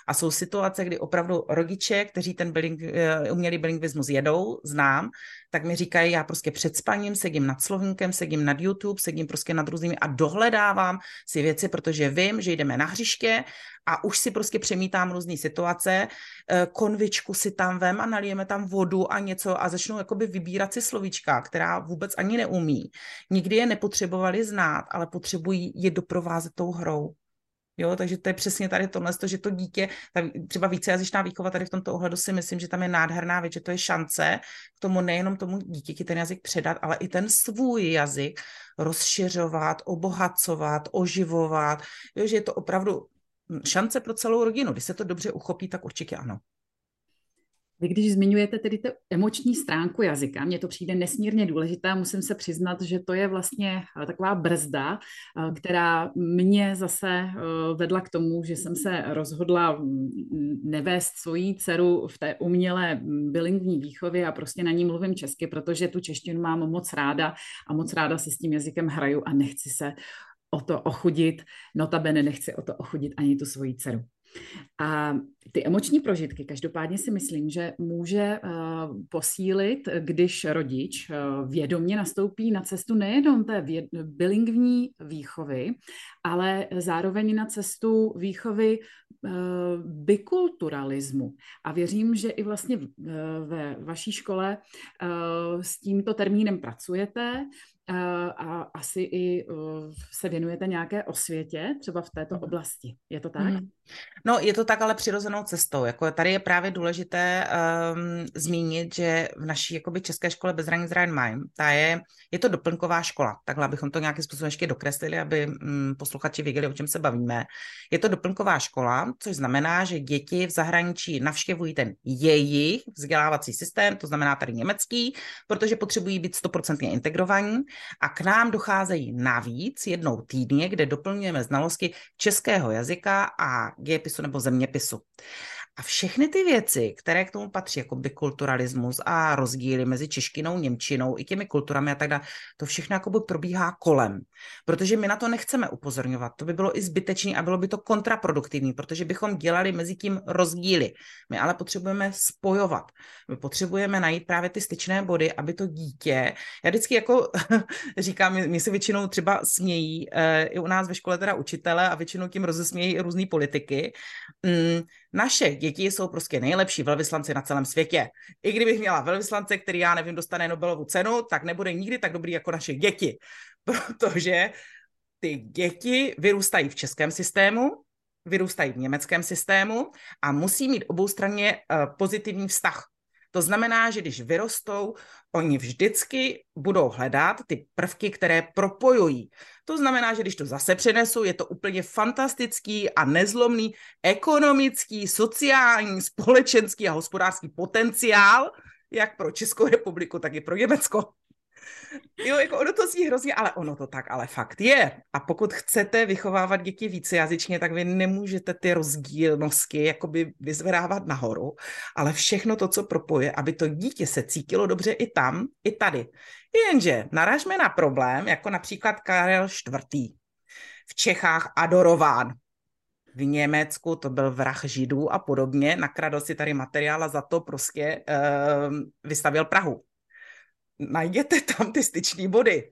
A jsou situace, kdy opravdu rodiče, kteří ten billing, eh, umělý bilingvismus jedou, znám, tak mi říkají, já prostě před spaním sedím nad slovníkem, sedím nad YouTube, sedím prostě nad různými a dohledávám si věci, protože vím, že jdeme na hřiště a už si prostě přemítám různé situace, eh, konvičku si tam vem a nalijeme tam vodu a něco a začnu jakoby vybírat si slovíčka, která vůbec ani neumí. Nikdy je nepotřebovali znát, ale potřebují je doprovázet tou hrou. Jo, takže to je přesně tady tohle, že to dítě, ta, třeba vícejazyčná výchova tady v tomto ohledu si myslím, že tam je nádherná věc, že to je šance k tomu nejenom tomu dítěti ten jazyk předat, ale i ten svůj jazyk rozšiřovat, obohacovat, oživovat, jo, že je to opravdu šance pro celou rodinu. Když se to dobře uchopí, tak určitě ano. Vy když zmiňujete tedy tu emoční stránku jazyka, mně to přijde nesmírně důležité, musím se přiznat, že to je vlastně eh, taková brzda, eh, která mě zase eh, vedla k tomu, že jsem se rozhodla mm, nevést svoji dceru v té umělé mm, bilingvní výchově a prostě na ní mluvím česky, protože tu češtinu mám moc ráda a moc ráda se s tím jazykem hraju a nechci se o to ochudit, notabene nechci o to ochudit ani tu svoji dceru. A ty emoční prožitky, každopádně si myslím, že může uh, posílit, když rodič uh, vědomě nastoupí na cestu nejenom té bilingvní výchovy, ale zároveň na cestu výchovy uh, bikulturalismu. A věřím, že i vlastně ve vaší škole s tímto termínem pracujete, a asi i se věnujete nějaké osvětě, třeba v této mhm. oblasti. Je to tak? Mm. No, je to tak, ale přirozenou cestou. Jako tady je právě důležité um, zmínit, že v naší jakoby, české škole bez hranic Main, ta je, je to doplňková škola. Takhle, abychom to nějakým způsobem ještě dokreslili, aby um, posluchači věděli, o čem se bavíme. Je to doplňková škola, což znamená, že děti v zahraničí navštěvují ten jejich vzdělávací systém, to znamená tady německý, protože potřebují být stoprocentně integrovaní a k nám docházejí navíc jednou týdně, kde doplňujeme znalosti českého jazyka a dějepisu nebo zeměpisu. A všechny ty věci, které k tomu patří, jako bikulturalismus a rozdíly mezi češtinou, němčinou i těmi kulturami a tak dále, to všechno jako by probíhá kolem. Protože my na to nechceme upozorňovat. To by bylo i zbytečné a bylo by to kontraproduktivní, protože bychom dělali mezi tím rozdíly. My ale potřebujeme spojovat. My potřebujeme najít právě ty styčné body, aby to dítě, já vždycky jako říkám, mi se většinou třeba smějí, e, i u nás ve škole teda učitele a většinou tím rozesmějí i různý politiky. Mm, naše děti jsou prostě nejlepší velvyslanci na celém světě. I kdybych měla velvyslance, který já nevím, dostane Nobelovu cenu, tak nebude nikdy tak dobrý jako naše děti. Protože ty děti vyrůstají v českém systému, vyrůstají v německém systému a musí mít oboustranně eh, pozitivní vztah to znamená, že když vyrostou, oni vždycky budou hledat ty prvky, které propojují. To znamená, že když to zase přenesu, je to úplně fantastický a nezlomný ekonomický, sociální, společenský a hospodářský potenciál, jak pro Českou republiku, tak i pro Německo. Jo, jako ono to zní hrozně, ale ono to tak ale fakt je. A pokud chcete vychovávat děti vícejazyčně, tak vy nemůžete ty rozdílnosti jakoby vyzvedávat nahoru, ale všechno to, co propoje, aby to dítě se cítilo dobře i tam, i tady. Jenže narážme na problém, jako například Karel IV. V Čechách adorován, v Německu to byl vrah židů a podobně, nakradl si tady materiál a za to prostě uh, vystavil Prahu najděte tam ty styční body.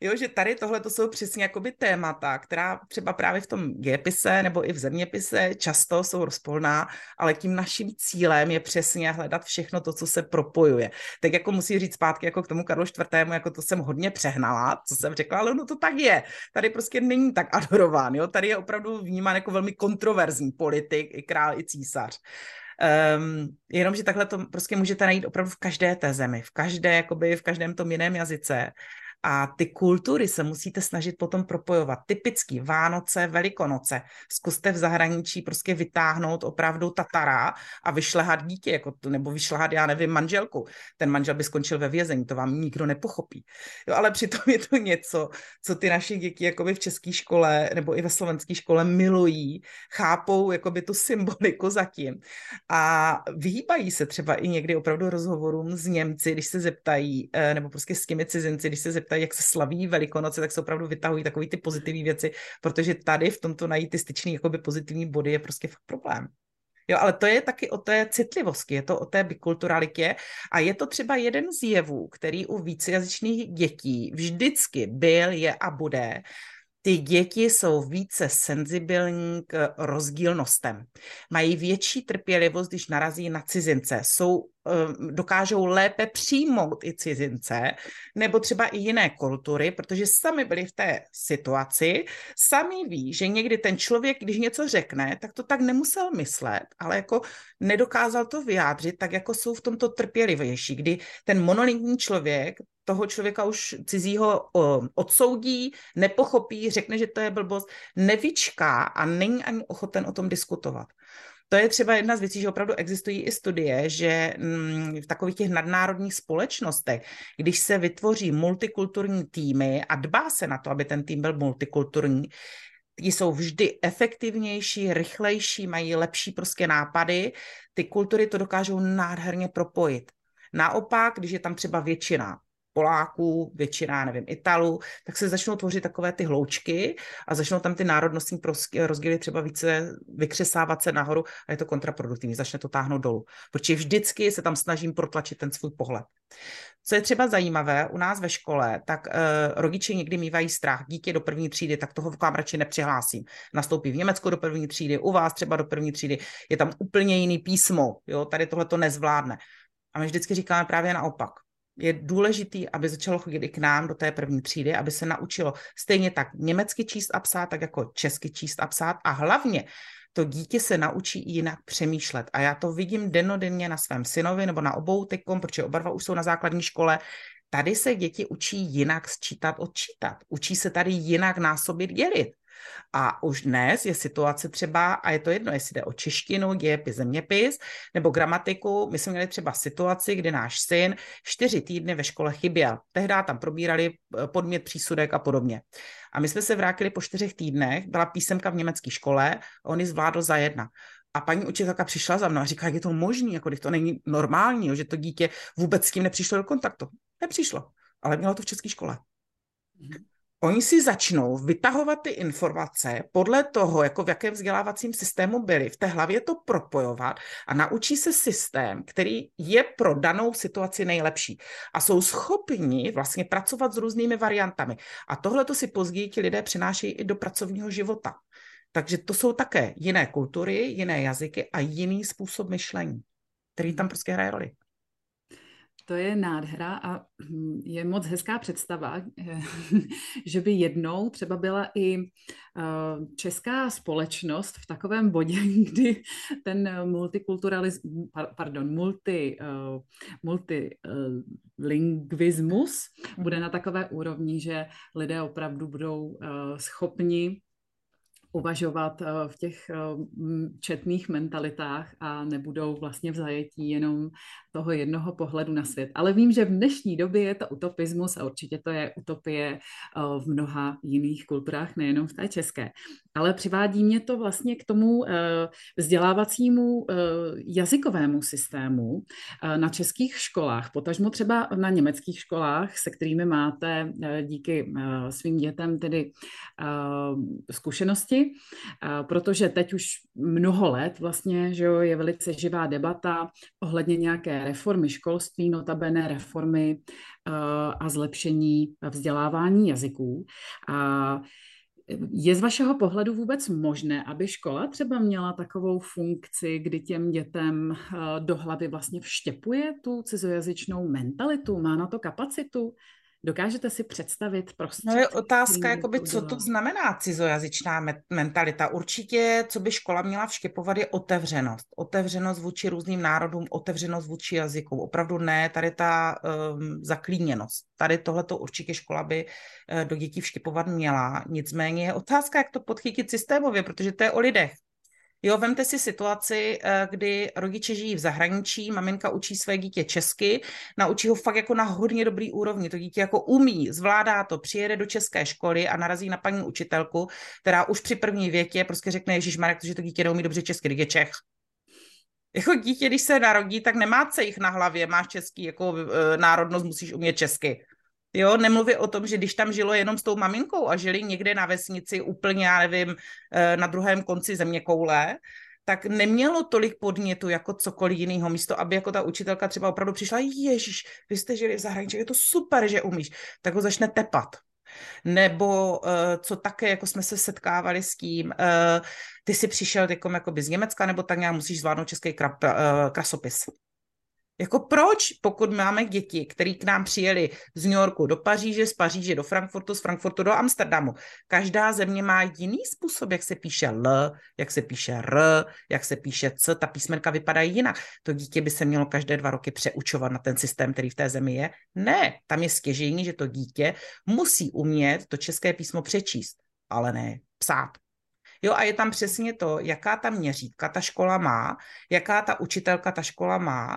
Jo, že tady tohle to jsou přesně jakoby témata, která třeba právě v tom dějepise nebo i v zeměpise často jsou rozpolná, ale tím naším cílem je přesně hledat všechno to, co se propojuje. Tak jako musí říct zpátky jako k tomu Karlu IV., jako to jsem hodně přehnala, co jsem řekla, ale no to tak je. Tady prostě není tak adorován, jo? tady je opravdu vnímán jako velmi kontroverzní politik, i král, i císař. Um, jenomže takhle to prostě můžete najít opravdu v každé té zemi, v každé, jakoby v každém tom jiném jazyce. A ty kultury se musíte snažit potom propojovat. Typicky Vánoce, Velikonoce. Zkuste v zahraničí prostě vytáhnout opravdu Tatara a vyšlehat dítě, jako nebo vyšlehat, já nevím, manželku. Ten manžel by skončil ve vězení, to vám nikdo nepochopí. Jo, ale přitom je to něco, co ty naše děti jakoby v české škole nebo i ve slovenské škole milují, chápou jakoby tu symboliku zatím. A vyhýbají se třeba i někdy opravdu rozhovorům s Němci, když se zeptají, eh, nebo prostě s těmi cizinci, když se zeptají, ptají, jak se slaví Velikonoce, tak se opravdu vytahují takové ty pozitivní věci, protože tady v tomto najít ty styčný jakoby pozitivní body je prostě fakt problém. Jo, ale to je taky o té citlivosti, je to o té bikulturalitě a je to třeba jeden z jevů, který u vícejazyčných dětí vždycky byl, je a bude ty děti jsou více senzibilní k rozdílnostem. Mají větší trpělivost, když narazí na cizince. Jsou, dokážou lépe přijmout i cizince, nebo třeba i jiné kultury, protože sami byli v té situaci, sami ví, že někdy ten člověk, když něco řekne, tak to tak nemusel myslet, ale jako nedokázal to vyjádřit, tak jako jsou v tomto trpělivější, kdy ten monolitní člověk toho člověka už cizího odsoudí, nepochopí, řekne, že to je blbost, nevyčká a není ani ochoten o tom diskutovat. To je třeba jedna z věcí, že opravdu existují i studie, že mm, v takových těch nadnárodních společnostech, když se vytvoří multikulturní týmy a dbá se na to, aby ten tým byl multikulturní, ti jsou vždy efektivnější, rychlejší, mají lepší prostě nápady, ty kultury to dokážou nádherně propojit. Naopak, když je tam třeba většina Poláků, většina, nevím, Italů, tak se začnou tvořit takové ty hloučky a začnou tam ty národnostní rozdíly třeba více vykřesávat se nahoru a je to kontraproduktivní, začne to táhnout dolů. Protože vždycky se tam snažím protlačit ten svůj pohled. Co je třeba zajímavé, u nás ve škole, tak uh, rodiče někdy mývají strach, dítě do první třídy, tak toho vám radši nepřihlásím. Nastoupí v Německu do první třídy, u vás třeba do první třídy, je tam úplně jiný písmo, jo, tady tohle to nezvládne. A my vždycky říkáme právě naopak je důležitý, aby začalo chodit i k nám do té první třídy, aby se naučilo stejně tak německy číst a psát, tak jako česky číst a psát a hlavně to dítě se naučí jinak přemýšlet. A já to vidím denodenně na svém synovi nebo na obou teďkom, protože oba dva už jsou na základní škole. Tady se děti učí jinak sčítat, odčítat. Učí se tady jinak násobit, dělit. A už dnes je situace třeba, a je to jedno, jestli jde o češtinu, dějepis, zeměpis nebo gramatiku. My jsme měli třeba situaci, kdy náš syn čtyři týdny ve škole chyběl. Tehdy tam probírali eh, podmět, přísudek a podobně. A my jsme se vrátili po čtyřech týdnech, byla písemka v německé škole, a on ji zvládl za jedna. A paní učitelka přišla za mnou a říká, jak je to možné, jako to není normální, že to dítě vůbec s tím nepřišlo do kontaktu. Nepřišlo, ale mělo to v české škole. Mm-hmm oni si začnou vytahovat ty informace podle toho, jako v jakém vzdělávacím systému byli, v té hlavě to propojovat a naučí se systém, který je pro danou situaci nejlepší. A jsou schopni vlastně pracovat s různými variantami. A tohle to si později ti lidé přinášejí i do pracovního života. Takže to jsou také jiné kultury, jiné jazyky a jiný způsob myšlení, který tam prostě hraje roli. To je nádhera a hm, je moc hezká představa, že by jednou třeba byla i eh, česká společnost v takovém bodě, kdy ten multikulturalismus, pardon, multi, eh, multilingvismus bude na takové úrovni, že lidé opravdu budou eh, schopni uvažovat eh, v těch eh, četných mentalitách a nebudou vlastně v zajetí jenom toho jednoho pohledu na svět. Ale vím, že v dnešní době je to utopismus a určitě to je utopie v mnoha jiných kulturách, nejenom v té české. Ale přivádí mě to vlastně k tomu vzdělávacímu jazykovému systému na českých školách, potažmo třeba na německých školách, se kterými máte díky svým dětem tedy zkušenosti, protože teď už mnoho let vlastně, že je velice živá debata ohledně nějaké reformy školství, notabene reformy a zlepšení vzdělávání jazyků. A je z vašeho pohledu vůbec možné, aby škola třeba měla takovou funkci, kdy těm dětem do hlavy vlastně vštěpuje tu cizojazyčnou mentalitu? Má na to kapacitu? Dokážete si představit prostě? No je otázka, jakoby, co to znamená cizojazyčná mentalita. Určitě, co by škola měla vštěpovat, je otevřenost. Otevřenost vůči různým národům, otevřenost vůči jazykům. Opravdu ne tady ta um, zaklíněnost. Tady tohleto určitě škola by uh, do dětí vštěpovat měla. Nicméně je otázka, jak to podchytit systémově, protože to je o lidech. Jo, vemte si situaci, eh, kdy rodiče žijí v zahraničí, maminka učí své dítě česky, naučí ho fakt jako na hodně dobrý úrovni. To dítě jako umí, zvládá to, přijede do české školy a narazí na paní učitelku, která už při první větě prostě řekne Ježíš Marek, že to dítě neumí dobře česky, když je Čech. Jako dítě, když se narodí, tak nemá cejch na hlavě, máš český jako e, národnost, musíš umět česky. Jo, nemluvě o tom, že když tam žilo jenom s tou maminkou a žili někde na vesnici úplně, já nevím, eh, na druhém konci země koule, tak nemělo tolik podnětu jako cokoliv jiného místo, aby jako ta učitelka třeba opravdu přišla, ježíš, vy jste žili v zahraničí, je to super, že umíš, tak ho začne tepat. Nebo uh, co také, jako jsme se setkávali s tím, uh, ty jsi přišel jako z Německa, nebo tak nějak musíš zvládnout český krap, krasopis. Jako proč, pokud máme děti, které k nám přijeli z New Yorku do Paříže, z Paříže do Frankfurtu, z Frankfurtu do Amsterdamu. Každá země má jiný způsob, jak se píše L, jak se píše R, jak se píše C, ta písmenka vypadají jinak. To dítě by se mělo každé dva roky přeučovat na ten systém, který v té zemi je. Ne, tam je stěžení, že to dítě musí umět to české písmo přečíst, ale ne psát. Jo, a je tam přesně to, jaká ta měřítka ta škola má, jaká ta učitelka ta škola má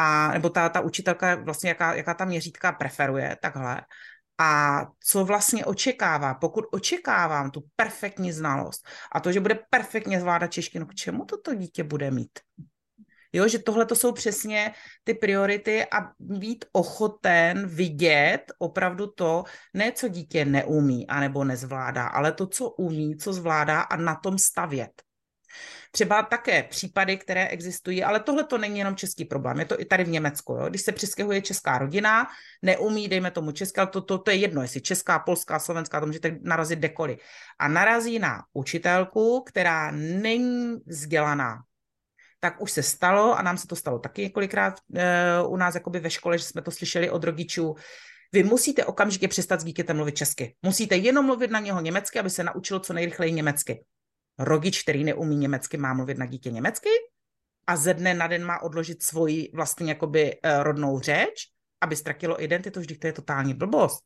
a nebo ta, ta učitelka vlastně, jaká, jaká ta měřítka preferuje, takhle. A co vlastně očekává? Pokud očekávám tu perfektní znalost a to, že bude perfektně zvládat češtinu, k čemu toto dítě bude mít? Jo, že tohle to jsou přesně ty priority a být ochoten vidět opravdu to, ne co dítě neumí anebo nezvládá, ale to, co umí, co zvládá a na tom stavět. Třeba také případy, které existují, ale tohle to není jenom český problém, je to i tady v Německu. Jo? Když se přistěhuje česká rodina, neumí, dejme tomu česká, ale to, to, to je jedno, jestli česká, polská, slovenská, to můžete narazit dekoli. A narazí na učitelku, která není vzdělaná, tak už se stalo a nám se to stalo taky několikrát e, u nás jakoby ve škole, že jsme to slyšeli od rodičů, vy musíte okamžitě přestat s dítětem mluvit česky. Musíte jenom mluvit na něho německy, aby se naučilo co nejrychleji německy rodič, který neumí německy, má mluvit na dítě německy a ze dne na den má odložit svoji vlastně jakoby uh, rodnou řeč, aby ztratilo identitu, vždyť to je totální blbost.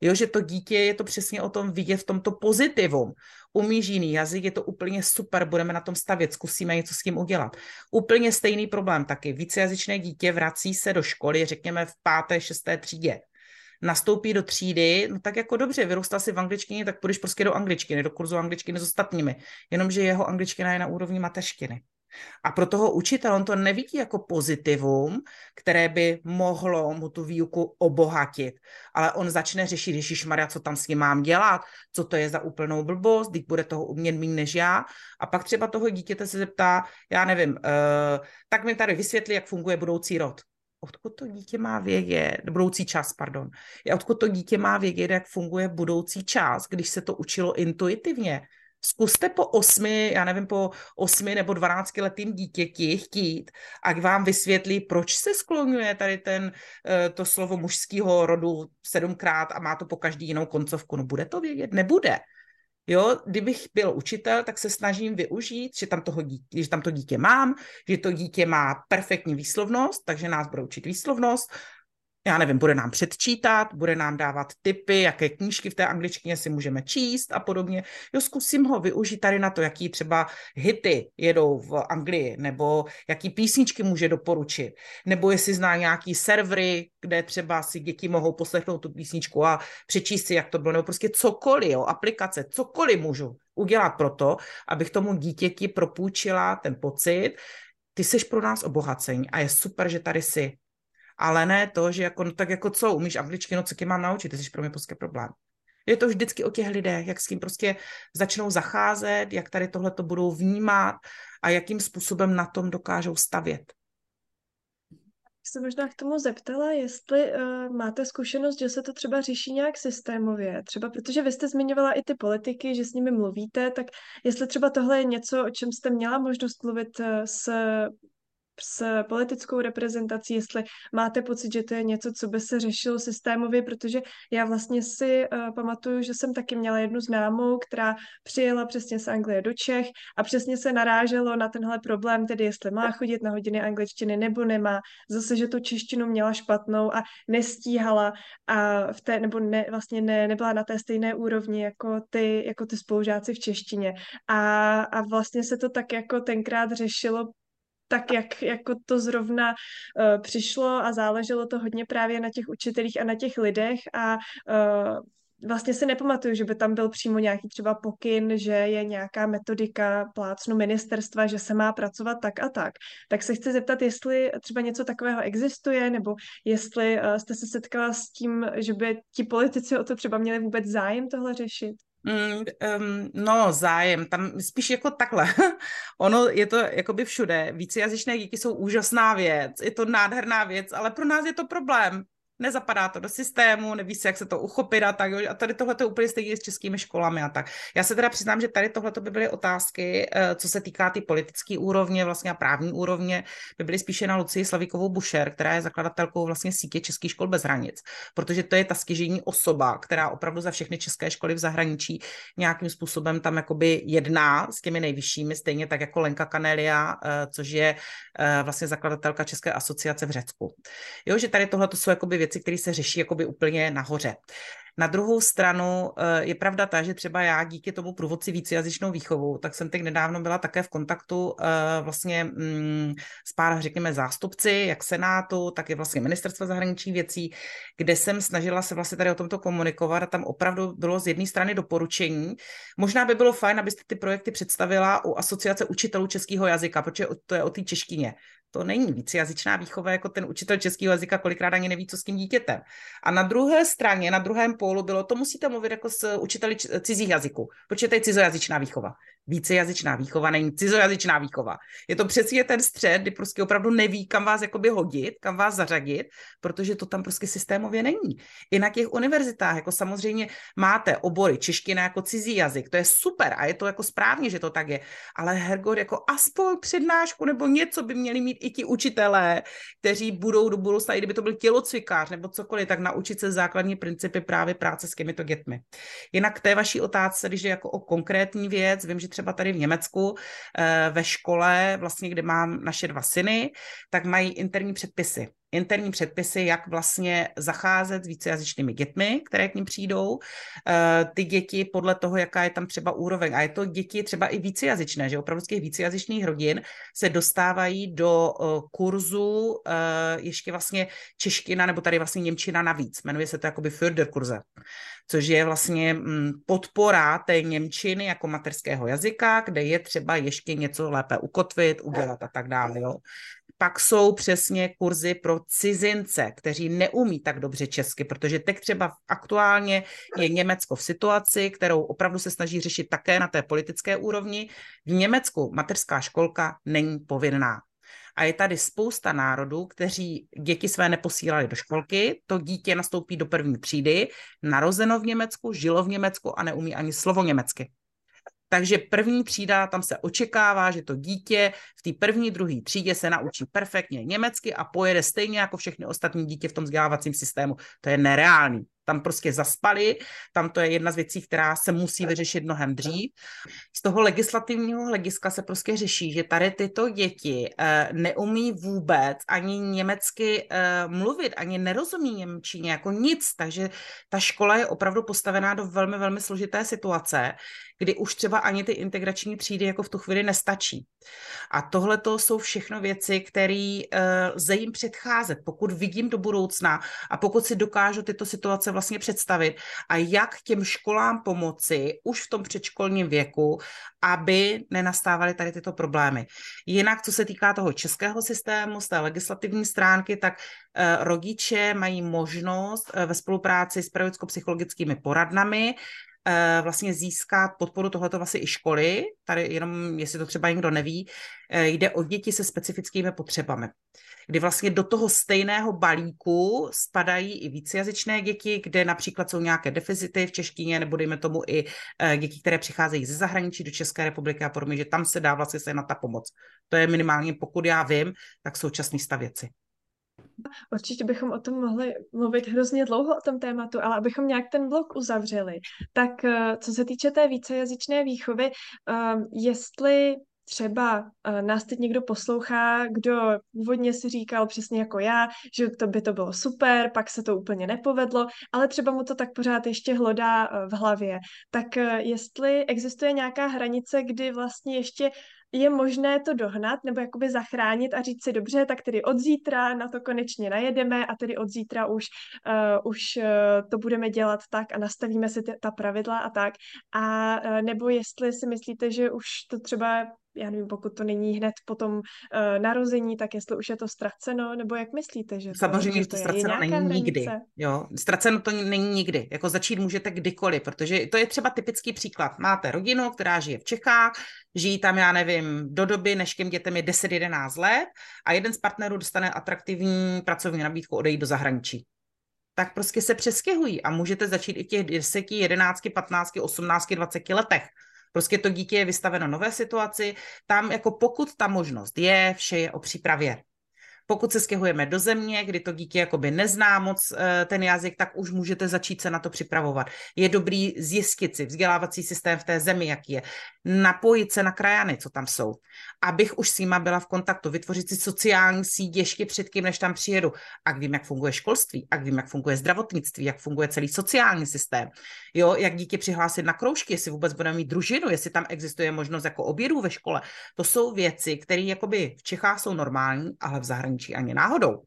Jo, že to dítě je to přesně o tom vidět v tomto pozitivum. Umíš jiný jazyk, je to úplně super, budeme na tom stavět, zkusíme něco s tím udělat. Úplně stejný problém taky. Vícejazyčné dítě vrací se do školy, řekněme v páté, šesté třídě nastoupí do třídy, no tak jako dobře, vyrůstal si v angličtině, tak půjdeš prostě do angličtiny, do kurzu angličtiny s ostatními. Jenomže jeho angličtina je na úrovni mateřštiny. A pro toho učitel on to nevidí jako pozitivum, které by mohlo mu tu výuku obohatit. Ale on začne řešit, Ježíš Maria, co tam s ním mám dělat, co to je za úplnou blbost, když bude toho umět méně než já. A pak třeba toho dítěte se zeptá, já nevím, uh, tak mi tady vysvětli, jak funguje budoucí rod odkud to dítě má vědět, budoucí čas, pardon, odkud to dítě má vědět, jak funguje budoucí čas, když se to učilo intuitivně. Zkuste po osmi, já nevím, po osmi nebo dvanácti letým dítěti chtít, ať vám vysvětlí, proč se skloňuje tady ten, eh, to slovo mužského rodu sedmkrát a má to po každý jinou koncovku. No bude to vědět? Nebude. Jo, kdybych byl učitel, tak se snažím využít, že tam, toho dítě, že tam to dítě mám, že to dítě má perfektní výslovnost, takže nás bude učit výslovnost, já nevím, bude nám předčítat, bude nám dávat tipy, jaké knížky v té angličtině si můžeme číst a podobně. Jo, zkusím ho využít tady na to, jaký třeba hity jedou v Anglii, nebo jaký písničky může doporučit, nebo jestli zná nějaký servery, kde třeba si děti mohou poslechnout tu písničku a přečíst si, jak to bylo, nebo prostě cokoliv, jo, aplikace, cokoliv můžu udělat proto, abych tomu dítěti propůjčila ten pocit, ty jsi pro nás obohacení a je super, že tady jsi ale ne to, že jako, no, tak jako co, umíš angličtinu, co tě mám naučit, ty jsi pro mě prostě problém. Je to vždycky o těch lidech, jak s tím prostě začnou zacházet, jak tady tohle to budou vnímat a jakým způsobem na tom dokážou stavět. Se možná k tomu zeptala, jestli uh, máte zkušenost, že se to třeba řeší nějak systémově, třeba protože vy jste zmiňovala i ty politiky, že s nimi mluvíte, tak jestli třeba tohle je něco, o čem jste měla možnost mluvit uh, s s politickou reprezentací, jestli máte pocit, že to je něco, co by se řešilo systémově, protože já vlastně si uh, pamatuju, že jsem taky měla jednu známou, která přijela přesně z Anglie do Čech a přesně se naráželo na tenhle problém, tedy jestli má chodit na hodiny angličtiny nebo nemá. Zase, že tu češtinu měla špatnou a nestíhala a v té, nebo ne, vlastně ne, nebyla na té stejné úrovni jako ty, jako ty spolužáci v češtině. A, a vlastně se to tak jako tenkrát řešilo tak, jak jako to zrovna uh, přišlo a záleželo to hodně právě na těch učitelích a na těch lidech a uh, vlastně si nepamatuju, že by tam byl přímo nějaký třeba pokyn, že je nějaká metodika plácnu ministerstva, že se má pracovat tak a tak. Tak se chci zeptat, jestli třeba něco takového existuje, nebo jestli uh, jste se setkala s tím, že by ti politici o to třeba měli vůbec zájem tohle řešit. Mm, um, no, zájem, tam spíš jako takhle. ono je to jakoby všude. Vícejazyčné díky jsou úžasná věc, je to nádherná věc, ale pro nás je to problém nezapadá to do systému, neví se, jak se to uchopit a tak. A tady tohle je úplně stejně s českými školami a tak. Já se teda přiznám, že tady tohle by byly otázky, eh, co se týká ty politické úrovně vlastně a právní úrovně, by byly spíše na Lucii Slavíkovou Bušer, která je zakladatelkou vlastně sítě Českých škol bez hranic, protože to je ta stěžení osoba, která opravdu za všechny české školy v zahraničí nějakým způsobem tam jakoby jedná s těmi nejvyššími, stejně tak jako Lenka Kanelia, eh, což je eh, vlastně zakladatelka České asociace v Řecku. Jo, že tady tohle jsou jakoby věci, které se řeší jakoby úplně nahoře. Na druhou stranu eh, je pravda ta, že třeba já díky tomu průvodci vícejazyčnou výchovu, tak jsem teď nedávno byla také v kontaktu eh, vlastně mm, s pár, řekněme, zástupci, jak Senátu, tak i vlastně Ministerstva zahraničních věcí, kde jsem snažila se vlastně tady o tomto komunikovat a tam opravdu bylo z jedné strany doporučení. Možná by bylo fajn, abyste ty projekty představila u Asociace učitelů českého jazyka, protože to je o té češtině to není vícejazyčná výchova jako ten učitel českého jazyka, kolikrát ani neví, co s tím dítětem. A na druhé straně, na druhém pólu bylo, to musíte mluvit jako s učiteli cizích jazyků, protože to je cizojazyčná výchova vícejazyčná výchova není cizojazyčná výchova. Je to přesně ten střed, kdy prostě opravdu neví, kam vás jakoby hodit, kam vás zařadit, protože to tam prostě systémově není. I na těch univerzitách, jako samozřejmě máte obory čeština jako cizí jazyk, to je super a je to jako správně, že to tak je, ale Hergor jako aspoň přednášku nebo něco by měli mít i ti učitelé, kteří budou do budoucna, i kdyby to byl tělocvikář nebo cokoliv, tak naučit se základní principy právě práce s těmito dětmi. Jinak k té vaší otázce, když je jako o konkrétní věc, vím, že třeba tady v Německu eh, ve škole, vlastně, kde mám naše dva syny, tak mají interní předpisy interní předpisy, jak vlastně zacházet s vícejazyčnými dětmi, které k ním přijdou. Eh, ty děti podle toho, jaká je tam třeba úroveň. A je to děti třeba i vícejazyčné, že opravdu z těch vícejazyčných rodin se dostávají do eh, kurzu ještě vlastně čeština nebo tady vlastně němčina navíc. Jmenuje se to jakoby Förderkurze což je vlastně mm, podpora té Němčiny jako materského jazyka, kde je třeba ještě něco lépe ukotvit, udělat a tak dále. Jo. Pak jsou přesně kurzy pro cizince, kteří neumí tak dobře česky, protože teď třeba aktuálně je Německo v situaci, kterou opravdu se snaží řešit také na té politické úrovni. V Německu mateřská školka není povinná. A je tady spousta národů, kteří děti své neposílali do školky, to dítě nastoupí do první třídy, narozeno v Německu, žilo v Německu a neumí ani slovo německy. Takže první třída, tam se očekává, že to dítě v té první, druhé třídě se naučí perfektně německy a pojede stejně jako všechny ostatní dítě v tom vzdělávacím systému. To je nereálný. Tam prostě zaspali, tam to je jedna z věcí, která se musí vyřešit mnohem dřív. Z toho legislativního hlediska se prostě řeší, že tady tyto děti eh, neumí vůbec ani německy eh, mluvit, ani nerozumí Němčině, jako nic, takže ta škola je opravdu postavená do velmi, velmi složité situace, kdy už třeba ani ty integrační třídy jako v tu chvíli nestačí. A tohle to jsou všechno věci, které uh, lze jim předcházet, pokud vidím do budoucna a pokud si dokážu tyto situace vlastně představit a jak těm školám pomoci už v tom předškolním věku, aby nenastávaly tady tyto problémy. Jinak, co se týká toho českého systému, z té legislativní stránky, tak uh, rodiče mají možnost uh, ve spolupráci s pedagogicko-psychologickými poradnami Eh, vlastně získat podporu tohoto vlastně i školy, tady jenom, jestli to třeba někdo neví, eh, jde o děti se specifickými potřebami, kdy vlastně do toho stejného balíku spadají i vícejazyčné děti, kde například jsou nějaké deficity v češtině, nebo dejme tomu i eh, děti, které přicházejí ze zahraničí do České republiky a podobně, že tam se dá vlastně se na ta pomoc. To je minimálně, pokud já vím, tak současný stav věci. Určitě bychom o tom mohli mluvit hrozně dlouho o tom tématu, ale abychom nějak ten blok uzavřeli, tak eh, co se týče té vícejazyčné výchovy, ehm, jestli třeba eh, nás teď někdo poslouchá, kdo původně si říkal přesně jako já, že to by to bylo super, pak se to úplně nepovedlo, ale třeba mu to tak pořád ještě hlodá eh, v hlavě. Tak jestli existuje nějaká hranice, kdy vlastně ještě je možné to dohnat nebo jakoby zachránit a říct si dobře, tak tedy od zítra na to konečně najedeme a tedy od zítra už, uh, už uh, to budeme dělat tak a nastavíme si ta pravidla a tak. A uh, nebo jestli si myslíte, že už to třeba já nevím, pokud to není hned po tom uh, narození, tak jestli už je to ztraceno, nebo jak myslíte, že to, Samozřejmě, že to, to ztraceno není hranice? nikdy. Jo, ztraceno to není nikdy. Jako začít můžete kdykoliv, protože to je třeba typický příklad. Máte rodinu, která žije v Čechách, žijí tam, já nevím, do doby, než těm dětem je 10-11 let a jeden z partnerů dostane atraktivní pracovní nabídku odejít do zahraničí tak prostě se přestěhují a můžete začít i v těch 10, 11, 15, 18, 20 letech. Prostě to dítě je vystaveno nové situaci, tam jako pokud ta možnost je, vše je o přípravě. Pokud se stěhujeme do země, kdy to dítě jakoby nezná moc eh, ten jazyk, tak už můžete začít se na to připravovat. Je dobrý zjistit si vzdělávací systém v té zemi, jaký je. Napojit se na krajany, co tam jsou. Abych už s nima byla v kontaktu, vytvořit si sociální síť ještě předtím, než tam přijedu. A vím, jak funguje školství, a vím, jak funguje zdravotnictví, jak funguje celý sociální systém. Jo, jak dítě přihlásit na kroužky, jestli vůbec budeme mít družinu, jestli tam existuje možnost jako obědů ve škole. To jsou věci, které jakoby v Čechách jsou normální, ale v zahraničí zahraničí ani náhodou.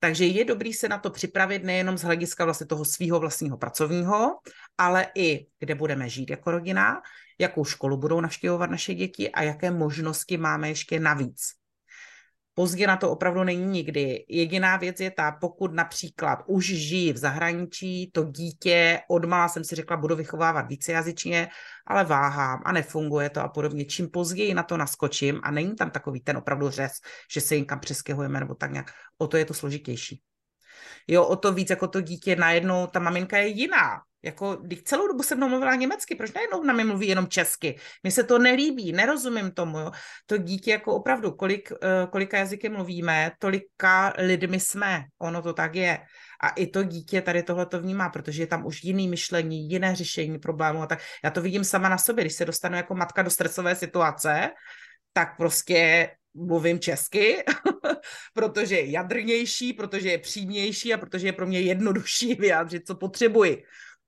Takže je dobrý se na to připravit nejenom z hlediska vlastně toho svého vlastního pracovního, ale i kde budeme žít jako rodina, jakou školu budou navštěvovat naše děti a jaké možnosti máme ještě navíc. Pozdě na to opravdu není nikdy. Jediná věc je ta, pokud například už žijí v zahraničí, to dítě odmala jsem si řekla, budu vychovávat vícejazyčně, ale váhám a nefunguje to a podobně. Čím později na to naskočím a není tam takový ten opravdu řez, že se kam přeskehujeme nebo tak nějak, o to je to složitější. Jo, o to víc jako to dítě najednou, ta maminka je jiná. Jako, když celou dobu se mnou mluvila německy, proč najednou na mě mluví jenom česky? Mně se to nelíbí, nerozumím tomu. Jo. To dítě jako opravdu, kolik, eh, kolika jazyky mluvíme, tolika lidmi jsme. Ono to tak je. A i to dítě tady tohle to vnímá, protože je tam už jiný myšlení, jiné řešení problémů. A tak já to vidím sama na sobě, když se dostanu jako matka do stresové situace, tak prostě mluvím česky, protože je jadrnější, protože je přímější a protože je pro mě jednodušší vyjádřit, co potřebuji.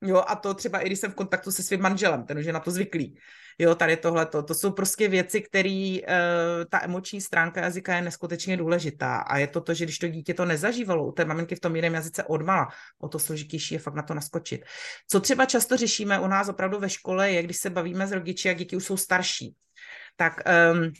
Jo, a to třeba i když jsem v kontaktu se svým manželem, ten už je na to zvyklý. Jo, tady tohle, to jsou prostě věci, které uh, ta emoční stránka jazyka je neskutečně důležitá. A je to to, že když to dítě to nezažívalo u té maminky v tom jiném jazyce odmala, o to složitější je fakt na to naskočit. Co třeba často řešíme u nás opravdu ve škole, je, když se bavíme s rodiči, jak děti už jsou starší. Tak um,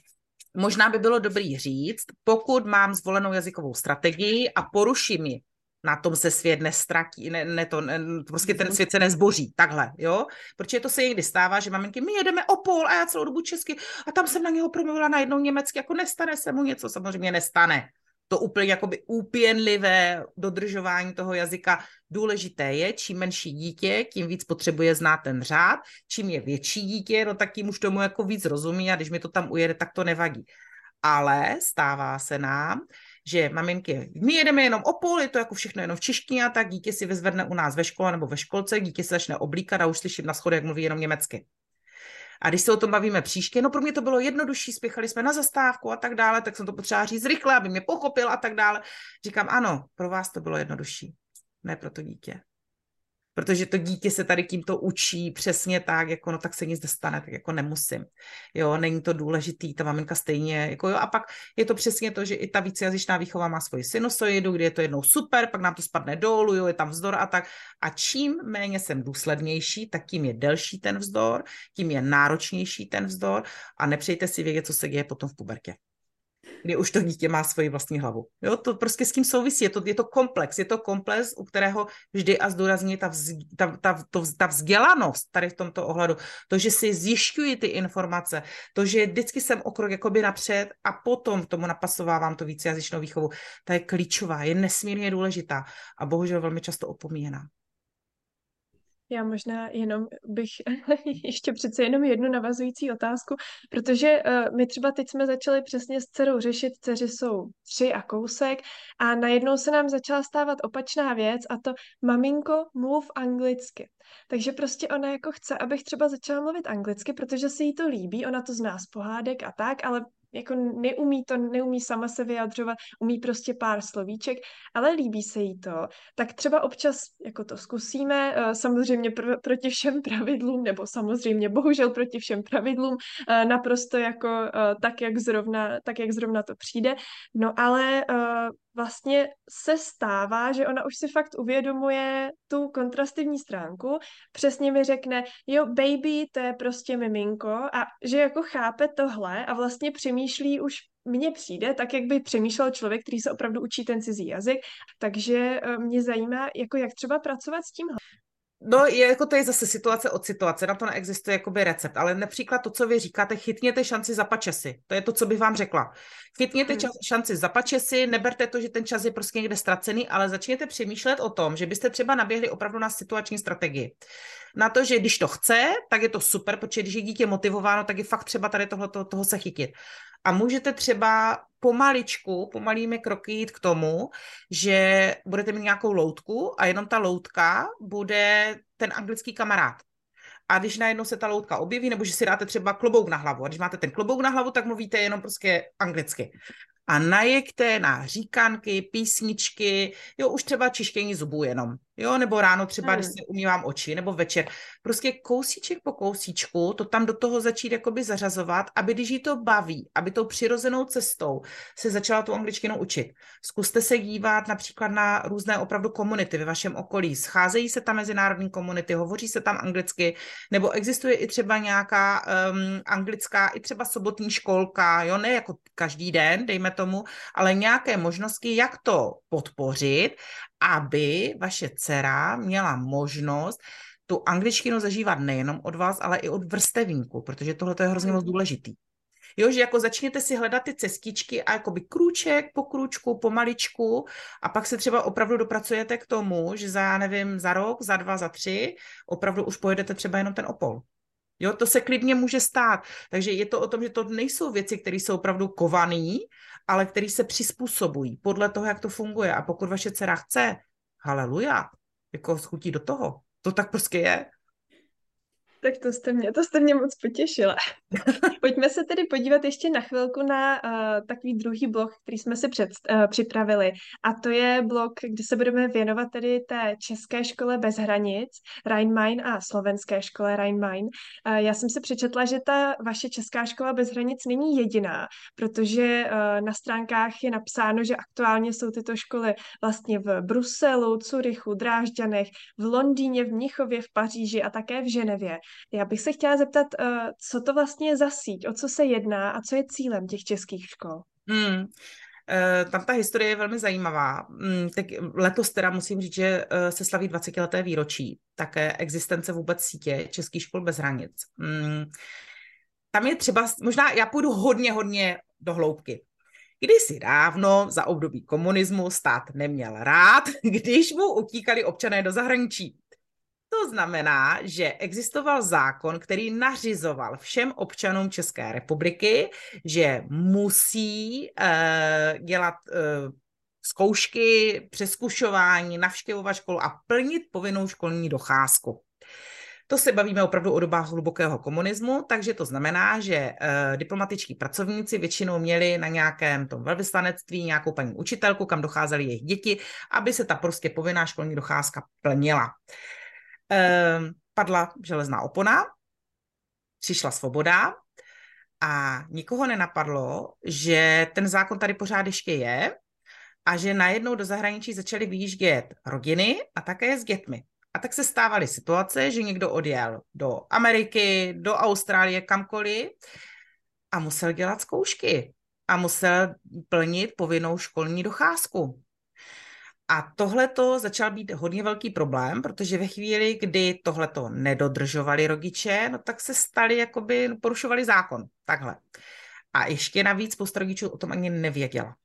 možná by bylo dobrý říct, pokud mám zvolenou jazykovou strategii a poruším ji, na tom se svět nestratí, ne, ne to, ne, prostě ten mhm. svět se nezboří, takhle, jo, protože to se někdy stává, že maminky, my jedeme o pol a já celou dobu česky a tam jsem na něho promluvila najednou německy, jako nestane se mu něco, samozřejmě nestane. To úplně jakoby úpěnlivé dodržování toho jazyka. Důležité je, čím menší dítě, tím víc potřebuje znát ten řád, čím je větší dítě, no tak tím už tomu jako víc rozumí a když mi to tam ujede, tak to nevadí. Ale stává se nám, že maminky, my jedeme jenom o půl, je to jako všechno jenom v češtině a tak dítě si vyzvedne u nás ve škole nebo ve školce, dítě se začne oblíkat a už slyším na schodech, jak mluví jenom německy. A když se o tom bavíme příště, no pro mě to bylo jednodušší, spěchali jsme na zastávku a tak dále, tak jsem to potřeba říct rychle, aby mě pochopil a tak dále. Říkám, ano, pro vás to bylo jednodušší, ne pro to dítě protože to dítě se tady tímto učí přesně tak, jako no tak se nic nestane, tak jako nemusím. Jo, není to důležitý, ta maminka stejně, jako jo, a pak je to přesně to, že i ta vícejazyčná výchova má svoji sinusoidu, kdy je to jednou super, pak nám to spadne dolů, jo, je tam vzdor a tak. A čím méně jsem důslednější, tak tím je delší ten vzdor, tím je náročnější ten vzdor a nepřejte si vědět, co se děje potom v pubertě kdy už to dítě má svoji vlastní hlavu. Jo, to prostě s tím souvisí, je to, je to komplex, je to komplex, u kterého vždy a zdůrazní ta, vz, ta, ta, to, ta vzdělanost tady v tomto ohledu, to, že si zjišťuji ty informace, to, že vždycky jsem o krok jakoby napřed a potom tomu napasovávám to vícejazyčnou výchovu, ta je klíčová, je nesmírně důležitá a bohužel velmi často opomíjená. Já možná jenom bych ještě přece jenom jednu navazující otázku, protože uh, my třeba teď jsme začali přesně s dcerou řešit, dceři jsou tři a kousek a najednou se nám začala stávat opačná věc a to maminko, mluv anglicky. Takže prostě ona jako chce, abych třeba začala mluvit anglicky, protože se jí to líbí, ona to zná z pohádek a tak, ale jako neumí to, neumí sama se vyjadřovat, umí prostě pár slovíček, ale líbí se jí to, tak třeba občas jako to zkusíme, eh, samozřejmě pr- proti všem pravidlům, nebo samozřejmě bohužel proti všem pravidlům, eh, naprosto jako eh, tak, jak zrovna, tak, jak zrovna to přijde, no ale vlastně se stává, že ona už si fakt uvědomuje tu kontrastivní stránku, přesně mi řekne, jo, baby, to je prostě miminko a že jako chápe tohle a vlastně přemýšlí už mně přijde, tak jak by přemýšlel člověk, který se opravdu učí ten cizí jazyk, takže eh, mě zajímá, jako jak třeba pracovat s tímhle. No, je, jako to je zase situace od situace, na to neexistuje jakoby recept, ale například to, co vy říkáte, chytněte šanci za pačesy. To je to, co bych vám řekla. Chytněte hmm. čas, šanci za pačesy, neberte to, že ten čas je prostě někde ztracený, ale začněte přemýšlet o tom, že byste třeba naběhli opravdu na situační strategii. Na to, že když to chce, tak je to super, protože když je dítě motivováno, tak je fakt třeba tady tohle, toho se chytit. A můžete třeba pomaličku, pomalými kroky jít k tomu, že budete mít nějakou loutku a jenom ta loutka bude ten anglický kamarád. A když najednou se ta loutka objeví, nebo že si dáte třeba klobouk na hlavu, a když máte ten klobouk na hlavu, tak mluvíte jenom prostě anglicky a najeďte na říkanky, písničky, jo, už třeba čištění zubů jenom, jo, nebo ráno třeba, hmm. když si umývám oči, nebo večer. Prostě kousíček po kousíčku to tam do toho začít jakoby zařazovat, aby když jí to baví, aby tou přirozenou cestou se začala tu angličtinu učit. Zkuste se dívat například na různé opravdu komunity ve vašem okolí. Scházejí se tam mezinárodní komunity, hovoří se tam anglicky, nebo existuje i třeba nějaká um, anglická, i třeba sobotní školka, jo, ne jako každý den, dejme tomu, ale nějaké možnosti, jak to podpořit, aby vaše dcera měla možnost tu angličtinu zažívat nejenom od vás, ale i od vrstevníků, protože tohle je hrozně moc hmm. důležitý. Jo, že jako začněte si hledat ty cestičky a jakoby krůček po krůčku, pomaličku a pak se třeba opravdu dopracujete k tomu, že za, já nevím, za rok, za dva, za tři, opravdu už pojedete třeba jenom ten opol. Jo, to se klidně může stát. Takže je to o tom, že to nejsou věci, které jsou opravdu kované, ale které se přizpůsobují podle toho, jak to funguje. A pokud vaše dcera chce, haleluja, jako schutí do toho. To tak prostě je. Tak to jste mě, to jste mě moc potěšila. Pojďme se tedy podívat ještě na chvilku na uh, takový druhý blok, který jsme si před, uh, připravili. A to je blok, kde se budeme věnovat tedy té české škole bez hranic, Rhein-Main a slovenské škole Rhein-Main. Uh, já jsem se přečetla, že ta vaše česká škola bez hranic není jediná, protože uh, na stránkách je napsáno, že aktuálně jsou tyto školy vlastně v Bruselu, Curychu, Drážďanech, v Londýně, v Mnichově, v Paříži a také v Ženevě. Já bych se chtěla zeptat, uh, co to vlastně je za síť, o co se jedná a co je cílem těch českých škol? Hmm. Uh, tam ta historie je velmi zajímavá. Hmm, tak letos teda musím říct, že uh, se slaví 20 leté výročí také existence vůbec sítě Českých škol bez hranic. Hmm. Tam je třeba, možná já půjdu hodně, hodně do hloubky. Kdysi dávno za období komunismu stát neměl rád, když mu utíkali občané do zahraničí. To znamená, že existoval zákon, který nařizoval všem občanům České republiky, že musí uh, dělat uh, zkoušky, přeskušování, navštěvovat školu a plnit povinnou školní docházku. To se bavíme opravdu o dobách hlubokého komunismu, takže to znamená, že uh, diplomatičtí pracovníci většinou měli na nějakém tom velvyslanectví nějakou paní učitelku, kam docházely jejich děti, aby se ta prostě povinná školní docházka plnila. Padla železná opona, přišla svoboda a nikoho nenapadlo, že ten zákon tady pořád ještě je a že najednou do zahraničí začaly vyjíždět rodiny a také s dětmi. A tak se stávaly situace, že někdo odjel do Ameriky, do Austrálie, kamkoliv a musel dělat zkoušky a musel plnit povinnou školní docházku. A tohle to začal být hodně velký problém, protože ve chvíli, kdy tohle to nedodržovali rodiče, no tak se stali, jakoby porušovali zákon. Takhle. A ještě navíc spousta rodičů o tom ani nevěděla.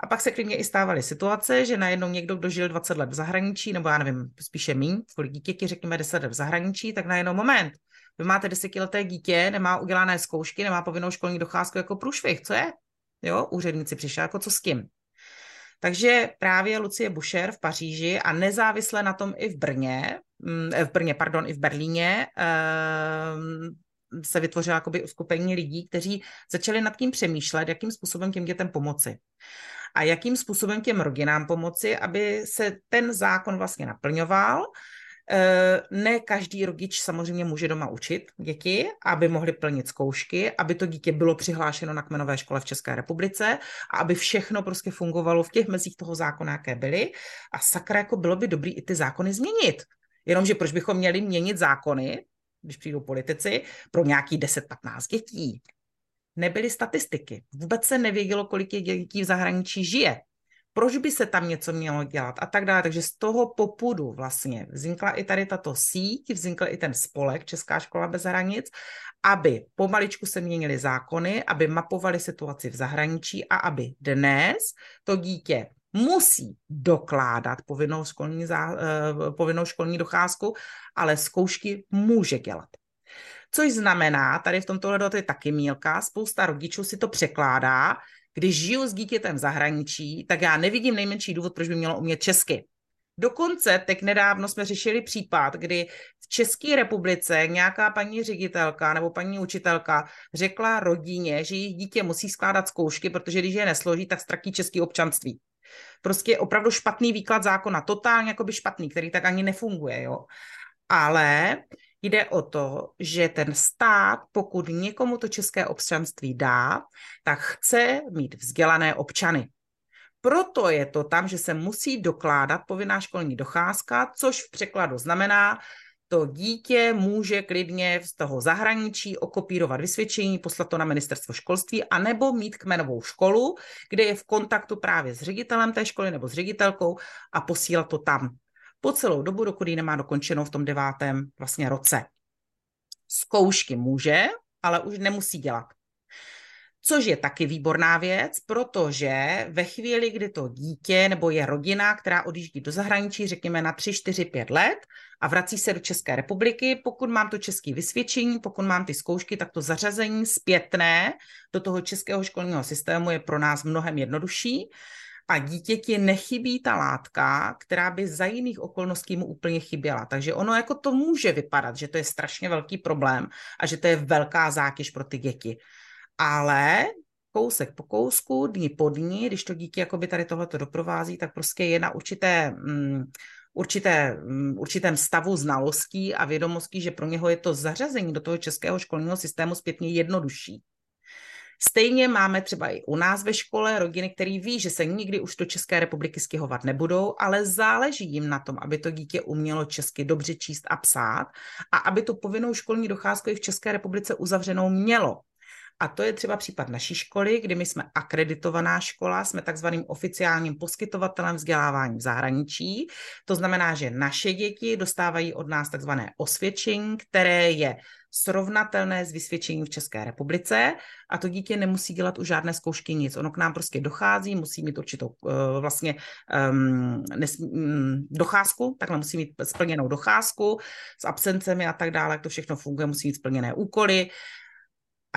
A pak se klidně i stávaly situace, že najednou někdo, kdo žil 20 let v zahraničí, nebo já nevím, spíše míň, kolik dítěti, řekněme 10 let v zahraničí, tak najednou moment. Vy máte desetileté dítě, nemá udělané zkoušky, nemá povinnou školní docházku jako průšvih. Co je? Jo, úředníci přišli, jako co s tím? Takže právě Lucie Buscher v Paříži a nezávisle na tom i v Brně, mm, v Brně, pardon, i v Berlíně, ehm, se vytvořila jakoby uskupení lidí, kteří začali nad tím přemýšlet, jakým způsobem těm dětem pomoci a jakým způsobem těm rodinám pomoci, aby se ten zákon vlastně naplňoval. Eh, ne každý rodič samozřejmě může doma učit děti, aby mohli plnit zkoušky, aby to dítě bylo přihlášeno na kmenové škole v České republice a aby všechno prostě fungovalo v těch mezích toho zákona, jaké byly. A sakra, jako bylo by dobrý i ty zákony změnit. Jenomže proč bychom měli měnit zákony, když přijdou politici, pro nějaký 10-15 dětí nebyly statistiky. Vůbec se nevědělo, kolik je dětí v zahraničí žije. Proč by se tam něco mělo dělat a tak dále. Takže z toho popudu vlastně vznikla i tady tato síť, vznikl i ten spolek Česká škola bez hranic, aby pomaličku se měnily zákony, aby mapovali situaci v zahraničí a aby dnes to dítě musí dokládat povinnou školní, zá, uh, povinnou školní docházku, ale zkoušky může dělat. Což znamená, tady v tomto hledu to je taky mílka, spousta rodičů si to překládá, když žiju s dítětem v zahraničí, tak já nevidím nejmenší důvod, proč by mělo umět česky. Dokonce teď nedávno jsme řešili případ, kdy v České republice nějaká paní ředitelka nebo paní učitelka řekla rodině, že jejich dítě musí skládat zkoušky, protože když je nesloží, tak ztratí české občanství. Prostě opravdu špatný výklad zákona, totálně jakoby špatný, který tak ani nefunguje. Jo. Ale Jde o to, že ten stát, pokud někomu to české občanství dá, tak chce mít vzdělané občany. Proto je to tam, že se musí dokládat povinná školní docházka, což v překladu znamená, to dítě může klidně z toho zahraničí okopírovat vysvědčení, poslat to na ministerstvo školství, anebo mít kmenovou školu, kde je v kontaktu právě s ředitelem té školy nebo s ředitelkou a posílat to tam po celou dobu, dokud ji nemá dokončenou v tom devátém vlastně roce. Zkoušky může, ale už nemusí dělat. Což je taky výborná věc, protože ve chvíli, kdy to dítě nebo je rodina, která odjíždí do zahraničí, řekněme na 3, 4, 5 let a vrací se do České republiky, pokud mám to české vysvědčení, pokud mám ty zkoušky, tak to zařazení zpětné do toho českého školního systému je pro nás mnohem jednodušší a dítěti nechybí ta látka, která by za jiných okolností mu úplně chyběla. Takže ono jako to může vypadat, že to je strašně velký problém a že to je velká zátěž pro ty děti. Ale kousek po kousku, dní po dní, když to dítě jakoby tady tohleto doprovází, tak prostě je na určité, um, určité, um, určitém stavu znalostí a vědomostí, že pro něho je to zařazení do toho českého školního systému zpětně jednodušší. Stejně máme třeba i u nás ve škole rodiny, které ví, že se nikdy už do České republiky stěhovat nebudou, ale záleží jim na tom, aby to dítě umělo česky dobře číst a psát a aby tu povinnou školní docházku i v České republice uzavřenou mělo. A to je třeba případ naší školy, kdy my jsme akreditovaná škola, jsme takzvaným oficiálním poskytovatelem vzdělávání v zahraničí. To znamená, že naše děti dostávají od nás takzvané osvědčení, které je srovnatelné s vysvědčením v České republice a to dítě nemusí dělat už žádné zkoušky nic. Ono k nám prostě dochází, musí mít určitou uh, vlastně um, nesmí, um, docházku, takhle musí mít splněnou docházku s absencemi a tak dále, jak to všechno funguje, musí mít splněné úkoly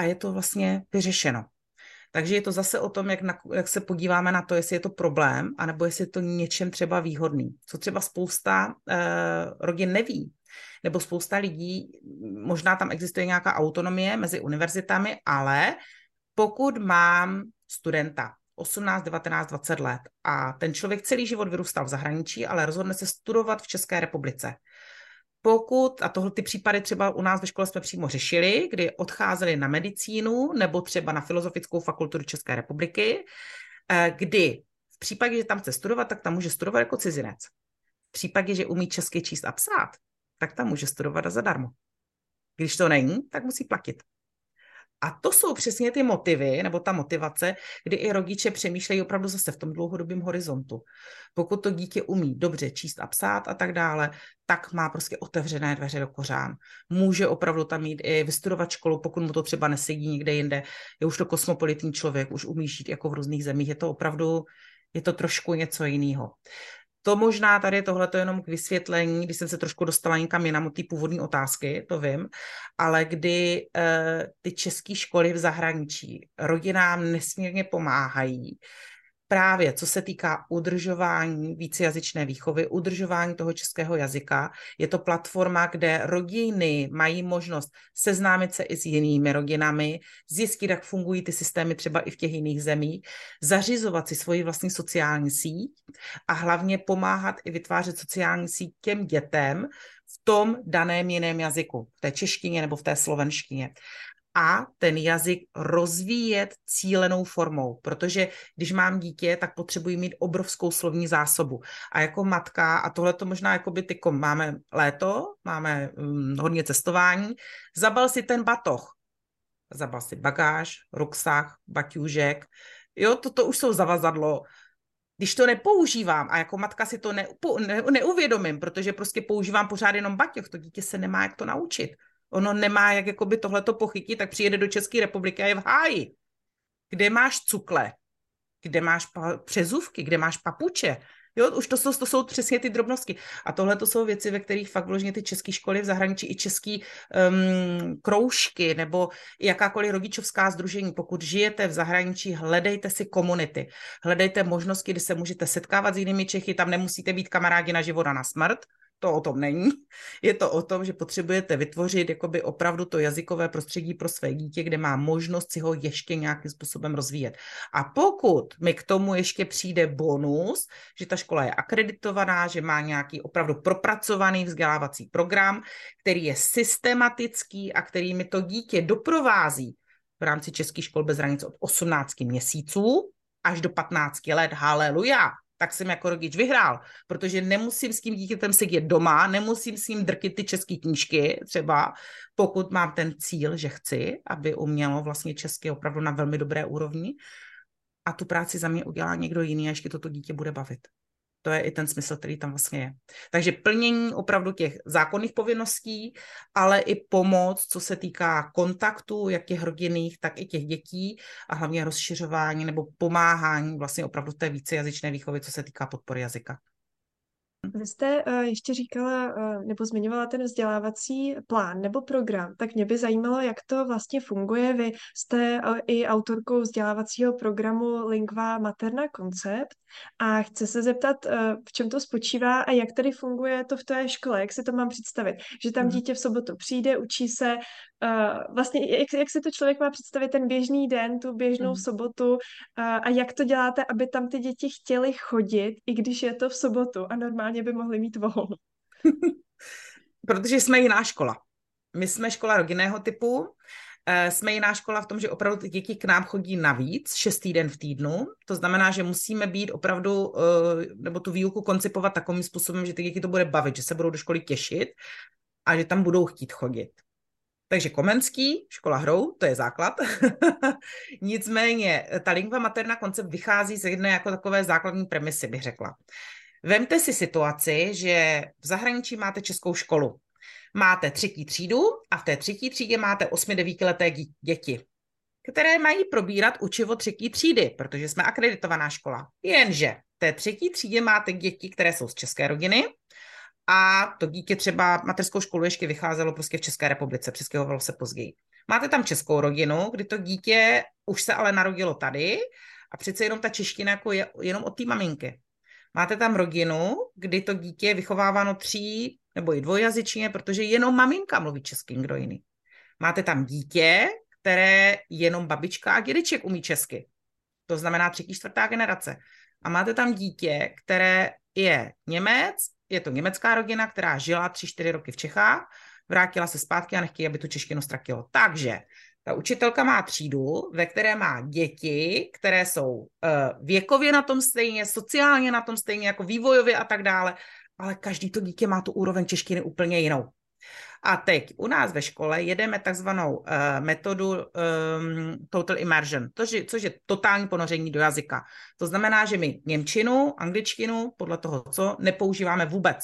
a je to vlastně vyřešeno. Takže je to zase o tom, jak, na, jak se podíváme na to, jestli je to problém, anebo jestli je to něčem třeba výhodný. Co třeba spousta uh, rodin neví, nebo spousta lidí, možná tam existuje nějaká autonomie mezi univerzitami, ale pokud mám studenta 18, 19, 20 let a ten člověk celý život vyrůstal v zahraničí, ale rozhodne se studovat v České republice, pokud, a tohle ty případy třeba u nás ve škole jsme přímo řešili, kdy odcházeli na medicínu nebo třeba na Filozofickou fakultu České republiky, eh, kdy v případě, že tam chce studovat, tak tam může studovat jako cizinec. V případě, že umí česky číst a psát, tak tam může studovat a zadarmo. Když to není, tak musí platit. A to jsou přesně ty motivy, nebo ta motivace, kdy i rodiče přemýšlejí opravdu zase v tom dlouhodobém horizontu. Pokud to dítě umí dobře číst a psát a tak dále, tak má prostě otevřené dveře do kořán. Může opravdu tam mít i vystudovat školu, pokud mu to třeba nesedí někde jinde. Je už to kosmopolitní člověk, už umí žít jako v různých zemích. Je to opravdu, je to trošku něco jiného. To možná tady tohle to jenom k vysvětlení, když jsem se trošku dostala někam jinam od té původní otázky, to vím, ale kdy uh, ty české školy v zahraničí rodinám nesmírně pomáhají právě co se týká udržování vícejazyčné výchovy, udržování toho českého jazyka. Je to platforma, kde rodiny mají možnost seznámit se i s jinými rodinami, zjistit, jak fungují ty systémy třeba i v těch jiných zemích, zařizovat si svoji vlastní sociální síť a hlavně pomáhat i vytvářet sociální síť těm dětem v tom daném jiném jazyku, v té češtině nebo v té slovenštině a ten jazyk rozvíjet cílenou formou, protože když mám dítě, tak potřebuji mít obrovskou slovní zásobu. A jako matka, a tohle to možná jako by tyko, máme léto, máme hm, hodně cestování, zabal si ten batoh, zabal si bagáž, ruksach, baťůžek, jo, toto už jsou zavazadlo, když to nepoužívám a jako matka si to ne, ne, neuvědomím, protože prostě používám pořád jenom baťoch, to dítě se nemá jak to naučit ono nemá jak jakoby tohleto pochytit, tak přijede do České republiky a je v háji. Kde máš cukle? Kde máš pa- přezůvky? Kde máš papuče? Jo, už to jsou, to jsou přesně ty drobnosti. A tohle to jsou věci, ve kterých fakt vložně ty české školy v zahraničí i české um, kroužky nebo jakákoliv rodičovská združení. Pokud žijete v zahraničí, hledejte si komunity. Hledejte možnosti, kdy se můžete setkávat s jinými Čechy. Tam nemusíte být kamarádi na život a na smrt, to o tom není. Je to o tom, že potřebujete vytvořit jakoby opravdu to jazykové prostředí pro své dítě, kde má možnost si ho ještě nějakým způsobem rozvíjet. A pokud mi k tomu ještě přijde bonus, že ta škola je akreditovaná, že má nějaký opravdu propracovaný vzdělávací program, který je systematický a který mi to dítě doprovází v rámci českých škol bez hranic od 18 měsíců až do 15 let, haleluja, tak jsem jako rodič vyhrál, protože nemusím s tím dítětem sedět doma, nemusím s ním drkit ty české knížky třeba, pokud mám ten cíl, že chci, aby umělo vlastně česky opravdu na velmi dobré úrovni a tu práci za mě udělá někdo jiný a ještě toto dítě bude bavit. To je i ten smysl, který tam vlastně je. Takže plnění opravdu těch zákonných povinností, ale i pomoc, co se týká kontaktu, jak těch rodinných, tak i těch dětí a hlavně rozšiřování nebo pomáhání vlastně opravdu té vícejazyčné výchovy, co se týká podpory jazyka. Vy jste uh, ještě říkala uh, nebo zmiňovala ten vzdělávací plán nebo program, tak mě by zajímalo, jak to vlastně funguje. Vy jste uh, i autorkou vzdělávacího programu Lingva Materna Koncept a chci se zeptat, v čem to spočívá a jak tady funguje to v té škole, jak si to mám představit, že tam mhm. dítě v sobotu přijde, učí se, vlastně jak, jak si to člověk má představit ten běžný den, tu běžnou mm. sobotu a jak to děláte, aby tam ty děti chtěly chodit, i když je to v sobotu a normálně by mohly mít volno. Protože jsme jiná škola. My jsme škola rodinného typu, eh, jsme jiná škola v tom, že opravdu ty děti k nám chodí navíc, šestý den v týdnu. To znamená, že musíme být opravdu, nebo tu výuku koncipovat takovým způsobem, že ty děti to bude bavit, že se budou do školy těšit a že tam budou chtít chodit. Takže Komenský, škola hrou, to je základ. Nicméně ta lingva materna koncept vychází z jedné jako takové základní premisy, bych řekla. Vemte si situaci, že v zahraničí máte českou školu. Máte třetí třídu a v té třetí třídě máte 8-9 leté děti, které mají probírat učivo třetí třídy, protože jsme akreditovaná škola. Jenže v té třetí třídě máte děti, které jsou z české rodiny, a to dítě třeba mateřskou školu ještě vycházelo prostě v České republice, přestěhovalo se později. Máte tam českou rodinu, kdy to dítě už se ale narodilo tady a přece jenom ta čeština jako je jenom od té maminky. Máte tam rodinu, kdy to dítě je vychováváno tří nebo i dvojjazyčně, protože jenom maminka mluví česky, kdo jiný. Máte tam dítě, které jenom babička a dědeček umí česky. To znamená třetí, čtvrtá generace. A máte tam dítě, které je Němec, je to německá rodina, která žila 3-4 roky v Čechách, vrátila se zpátky a nechtějí, aby tu češtinu ztratilo. Takže ta učitelka má třídu, ve které má děti, které jsou uh, věkově na tom stejně, sociálně na tom stejně, jako vývojově a tak dále, ale každý to dítě má tu úroveň češtiny úplně jinou. A teď u nás ve škole jedeme takzvanou uh, metodu um, Total Immersion, což je, což je totální ponoření do jazyka. To znamená, že my Němčinu, angličtinu, podle toho, co nepoužíváme vůbec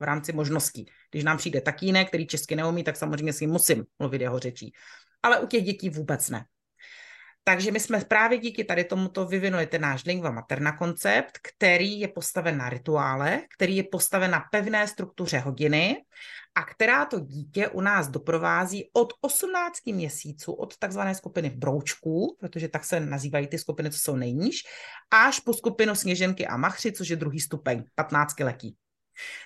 v rámci možností. Když nám přijde tatínek, který česky neumí, tak samozřejmě si musím mluvit jeho řečí. Ale u těch dětí vůbec ne. Takže my jsme právě díky tady tomuto vyvinuli ten náš lingva materna koncept, který je postaven na rituále, který je postaven na pevné struktuře hodiny a která to dítě u nás doprovází od 18 měsíců, od takzvané skupiny broučků, protože tak se nazývají ty skupiny, co jsou nejníž, až po skupinu sněženky a machři, což je druhý stupeň, 15 letí.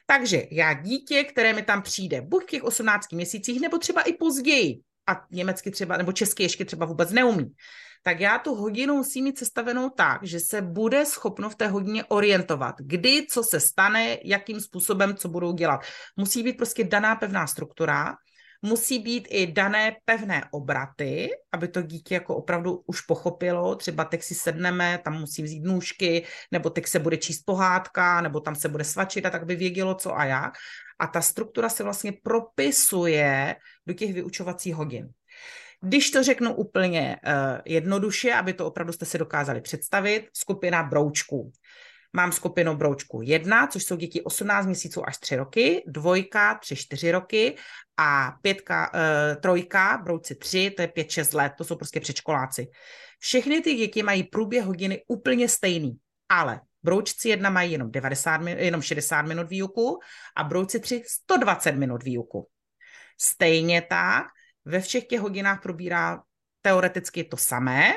Takže já dítě, které mi tam přijde, buď v těch 18 měsících, nebo třeba i později, a německy třeba, nebo česky ještě třeba vůbec neumí, tak já tu hodinu musím mít sestavenou tak, že se bude schopno v té hodině orientovat, kdy, co se stane, jakým způsobem, co budou dělat. Musí být prostě daná pevná struktura, musí být i dané pevné obraty, aby to dítě jako opravdu už pochopilo, třeba teď si sedneme, tam musí vzít nůžky, nebo teď se bude číst pohádka, nebo tam se bude svačit a tak by vědělo, co a jak. A ta struktura se vlastně propisuje do těch vyučovacích hodin. Když to řeknu úplně uh, jednoduše, aby to opravdu jste si dokázali představit, skupina broučků. Mám skupinu broučku 1, což jsou děti 18 měsíců až 3 roky, dvojka 3-4 roky a pětka, uh, trojka, brouci 3, to je 5-6 let, to jsou prostě předškoláci. Všechny ty děti mají průběh hodiny úplně stejný, ale broučci 1 mají jenom, 90, jenom 60 minut výuku a brouci 3 120 minut výuku. Stejně tak ve všech těch hodinách probírá teoreticky to samé,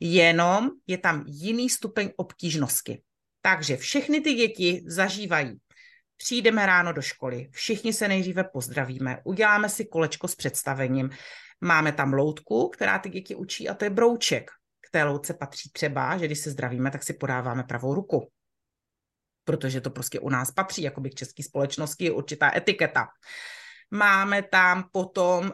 jenom je tam jiný stupeň obtížnosti. Takže všechny ty děti zažívají. Přijdeme ráno do školy, všichni se nejdříve pozdravíme, uděláme si kolečko s představením, máme tam loutku, která ty děti učí a to je brouček. K té loutce patří třeba, že když se zdravíme, tak si podáváme pravou ruku. Protože to prostě u nás patří, jako by k české společnosti je určitá etiketa. Máme tam potom uh,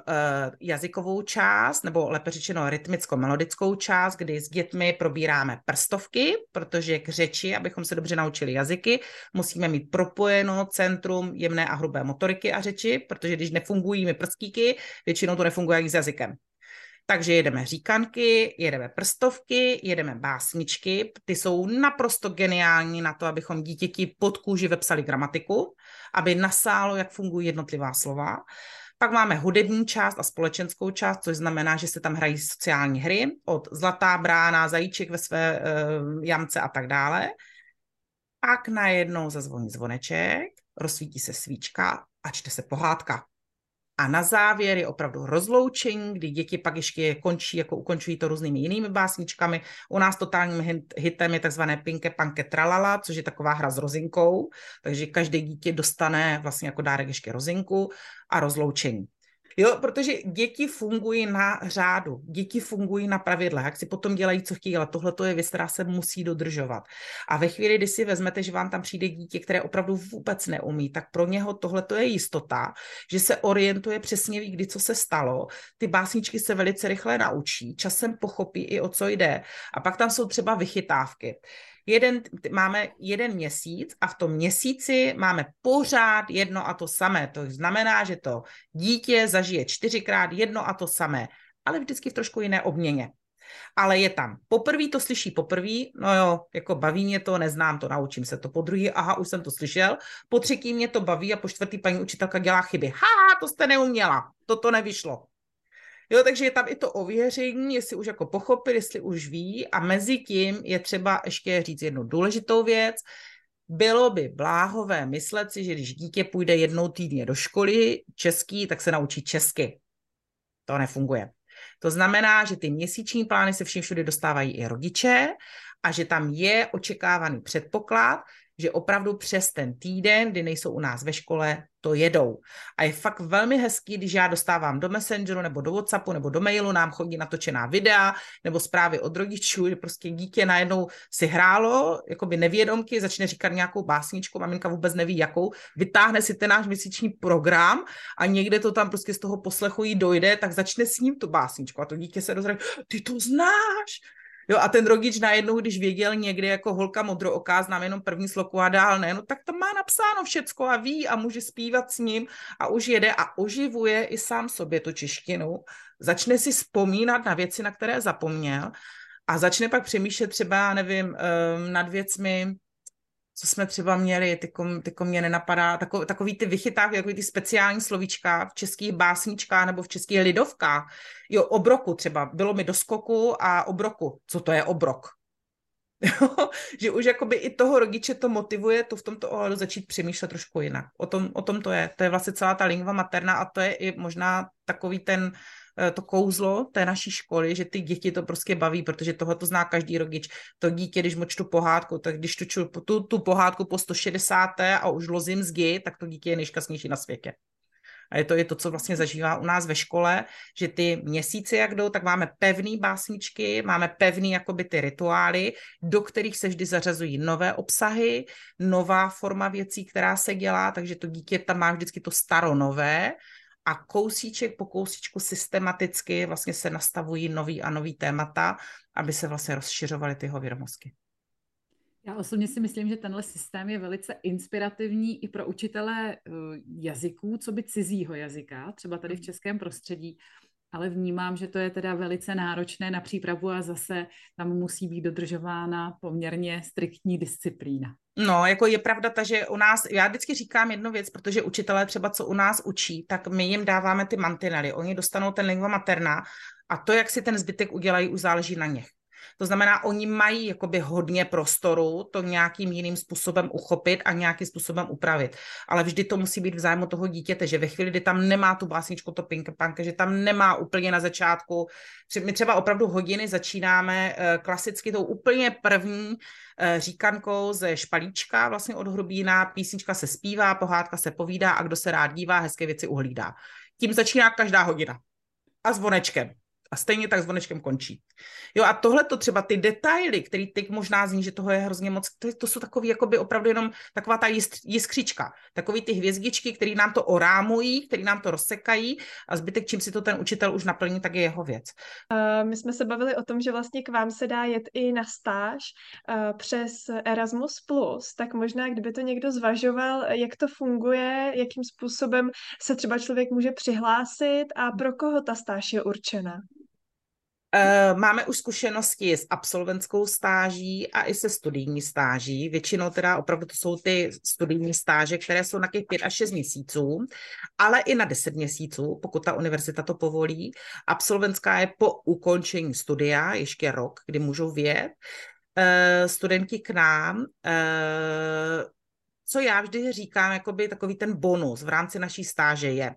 jazykovou část, nebo lépe řečeno rytmicko-melodickou část, kdy s dětmi probíráme prstovky, protože k řeči, abychom se dobře naučili jazyky, musíme mít propojeno centrum jemné a hrubé motoriky a řeči, protože když nefungují mi prstíky, většinou to nefunguje jak s jazykem. Takže jedeme říkanky, jedeme prstovky, jedeme básničky. Ty jsou naprosto geniální na to, abychom dítěti pod kůži vepsali gramatiku, aby nasálo, jak fungují jednotlivá slova. Pak máme hudební část a společenskou část, což znamená, že se tam hrají sociální hry od Zlatá brána, Zajíček ve své uh, jamce a tak dále. Pak najednou zazvoní zvoneček, rozsvítí se svíčka a čte se pohádka. A na závěr je opravdu rozloučení, kdy děti pak ještě končí, jako ukončují to různými jinými básničkami. U nás totálním hitem je takzvané Pinke Panke Tralala, což je taková hra s rozinkou, takže každé dítě dostane vlastně jako dárek ještě rozinku a rozloučení. Jo, protože děti fungují na řádu, děti fungují na pravidlech, jak si potom dělají, co chtějí, ale tohle je věc, která se musí dodržovat. A ve chvíli, kdy si vezmete, že vám tam přijde dítě, které opravdu vůbec neumí, tak pro něho tohle je jistota, že se orientuje přesně ví, kdy co se stalo. Ty básničky se velice rychle naučí, časem pochopí i o co jde. A pak tam jsou třeba vychytávky. Jeden, máme jeden měsíc a v tom měsíci máme pořád jedno a to samé. To znamená, že to dítě zažije čtyřikrát jedno a to samé, ale vždycky v trošku jiné obměně. Ale je tam. Poprvé to slyší poprvé, no jo, jako baví mě to, neznám to, naučím se to. Po druhý, aha, už jsem to slyšel. Po třetí mě to baví a po čtvrtý paní učitelka dělá chyby. Ha, to jste neuměla, toto nevyšlo. Jo, takže je tam i to ověření, jestli už jako pochopil, jestli už ví a mezi tím je třeba ještě říct jednu důležitou věc. Bylo by bláhové myslet si, že když dítě půjde jednou týdně do školy český, tak se naučí česky. To nefunguje. To znamená, že ty měsíční plány se všem všude dostávají i rodiče a že tam je očekávaný předpoklad, že opravdu přes ten týden, kdy nejsou u nás ve škole, to jedou. A je fakt velmi hezký, když já dostávám do Messengeru nebo do Whatsappu nebo do mailu, nám chodí natočená videa nebo zprávy od rodičů, že prostě dítě najednou si hrálo, jako by nevědomky, začne říkat nějakou básničku, maminka vůbec neví jakou, vytáhne si ten náš měsíční program a někde to tam prostě z toho poslechu jí dojde, tak začne s ním tu básničku a to dítě se dozraje, ty to znáš, Jo, a ten rodič najednou, když věděl někdy jako holka modrooká, znám jenom první sloku a dál ne, no tak to má napsáno všecko a ví a může zpívat s ním a už jede a oživuje i sám sobě tu češtinu. Začne si vzpomínat na věci, na které zapomněl a začne pak přemýšlet třeba, nevím, nad věcmi, co jsme třeba měli, tyko, tyko mě nenapadá, takový, takový ty vychytávky, takový ty speciální slovíčka v českých básničkách nebo v českých lidovkách. Jo, obroku třeba, bylo mi do skoku a obroku. Co to je obrok? že už jakoby i toho rodiče to motivuje tu v tomto ohledu začít přemýšlet trošku jinak. O tom, o tom to je. To je vlastně celá ta lingva materna a to je i možná takový ten to kouzlo té naší školy, že ty děti to prostě baví, protože tohle to zná každý rodič. To dítě, když močtu pohádku, tak když tu, tu, tu pohádku po 160. a už lozím zgy, tak to dítě je nejšťastnější na světě. A je to, je to, co vlastně zažívá u nás ve škole, že ty měsíce, jak jdou, tak máme pevný básničky, máme pevný jakoby ty rituály, do kterých se vždy zařazují nové obsahy, nová forma věcí, která se dělá, takže to dítě tam má vždycky to staro-nové a kousíček po kousíčku systematicky vlastně se nastavují nový a nový témata, aby se vlastně rozšiřovaly ty jeho vědomosti. Já osobně si myslím, že tenhle systém je velice inspirativní i pro učitele eh, jazyků, co by cizího jazyka, třeba tady v hmm. českém prostředí, ale vnímám, že to je teda velice náročné na přípravu a zase tam musí být dodržována poměrně striktní disciplína. No, jako je pravda ta, že u nás, já vždycky říkám jednu věc, protože učitelé třeba, co u nás učí, tak my jim dáváme ty mantinely, oni dostanou ten lingua materna a to, jak si ten zbytek udělají, už záleží na nich. To znamená, oni mají jakoby hodně prostoru to nějakým jiným způsobem uchopit a nějakým způsobem upravit. Ale vždy to musí být v zájmu toho dítěte, že ve chvíli, kdy tam nemá tu básničku, to pink punk, že tam nemá úplně na začátku. My třeba opravdu hodiny začínáme eh, klasicky tou úplně první eh, říkankou ze špalíčka, vlastně od Hrubína, písnička se zpívá, pohádka se povídá a kdo se rád dívá, hezké věci uhlídá. Tím začíná každá hodina. A zvonečkem a stejně tak zvonečkem končí. Jo a tohle to třeba ty detaily, které teď možná zní, že toho je hrozně moc, to, to jsou takový jakoby opravdu jenom taková ta jiskřička, takový ty hvězdičky, které nám to orámují, které nám to rozsekají a zbytek, čím si to ten učitel už naplní, tak je jeho věc. Uh, my jsme se bavili o tom, že vlastně k vám se dá jet i na stáž uh, přes Erasmus+, tak možná, kdyby to někdo zvažoval, jak to funguje, jakým způsobem se třeba člověk může přihlásit a pro koho ta stáž je určena. Eh, máme už zkušenosti s absolventskou stáží a i se studijní stáží. Většinou teda opravdu to jsou ty studijní stáže, které jsou na těch 5 až 6 měsíců, ale i na 10 měsíců, pokud ta univerzita to povolí. Absolventská je po ukončení studia, ještě rok, kdy můžou vět. Eh, studenti k nám eh, co já vždy říkám, jakoby takový ten bonus v rámci naší stáže je,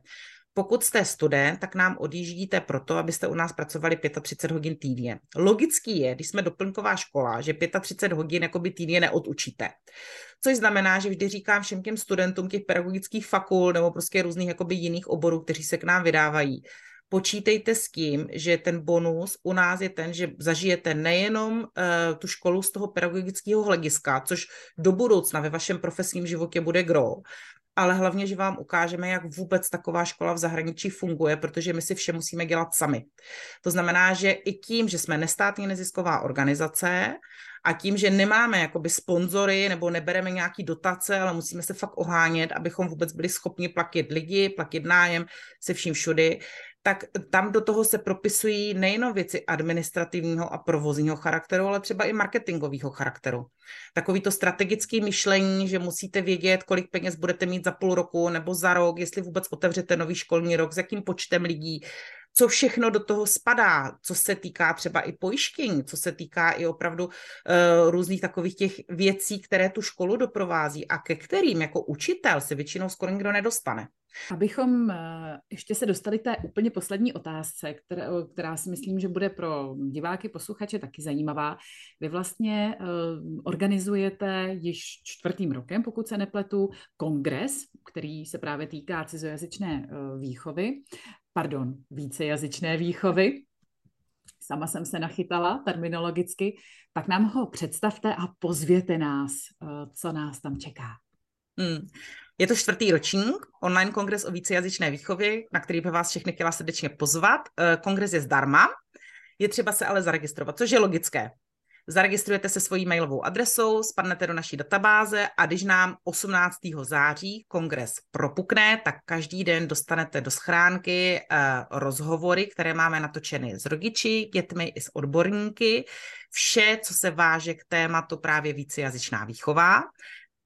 pokud jste student, tak nám odjíždíte proto, abyste u nás pracovali 35 hodin týdně. Logický je, když jsme doplňková škola, že 35 hodin jakoby týdně neodučíte. Což znamená, že vždy říkám všem těm studentům těch pedagogických fakult nebo prostě různých jakoby jiných oborů, kteří se k nám vydávají, počítejte s tím, že ten bonus u nás je ten, že zažijete nejenom uh, tu školu z toho pedagogického hlediska, což do budoucna ve vašem profesním životě bude gro, ale hlavně, že vám ukážeme, jak vůbec taková škola v zahraničí funguje, protože my si vše musíme dělat sami. To znamená, že i tím, že jsme nestátní nezisková organizace A tím, že nemáme jakoby sponzory nebo nebereme nějaký dotace, ale musíme se fakt ohánět, abychom vůbec byli schopni platit lidi, platit nájem se vším všudy, tak tam do toho se propisují nejen věci administrativního a provozního charakteru, ale třeba i marketingového charakteru. Takový to strategické myšlení, že musíte vědět, kolik peněz budete mít za půl roku nebo za rok, jestli vůbec otevřete nový školní rok, s jakým počtem lidí, co všechno do toho spadá, co se týká třeba i pojištění, co se týká i opravdu uh, různých takových těch věcí, které tu školu doprovází a ke kterým jako učitel se většinou skoro nikdo nedostane. Abychom eh, ještě se dostali k té úplně poslední otázce, která, která si myslím, že bude pro diváky, posluchače taky zajímavá. Vy vlastně uh, organizujete již čtvrtým rokem, pokud se nepletu, kongres, který se právě týká cizojazyčné výchovy pardon, vícejazyčné výchovy. Sama jsem se nachytala terminologicky. Tak nám ho představte a pozvěte nás, eh, co nás tam čeká. Hmm. Je to čtvrtý ročník, online kongres o vícejazyčné výchově, na který bych vás všechny chtěla srdečně pozvat. Eh, kongres je zdarma, je třeba se ale zaregistrovat, což je logické. Zaregistrujete se svojí mailovou adresou, spadnete do naší databáze a když nám 18. září kongres propukne, tak každý den dostanete do schránky uh, rozhovory, které máme natočeny s rodiči, dětmi i s odborníky. Vše, co se váže k tématu právě vícejazyčná výchova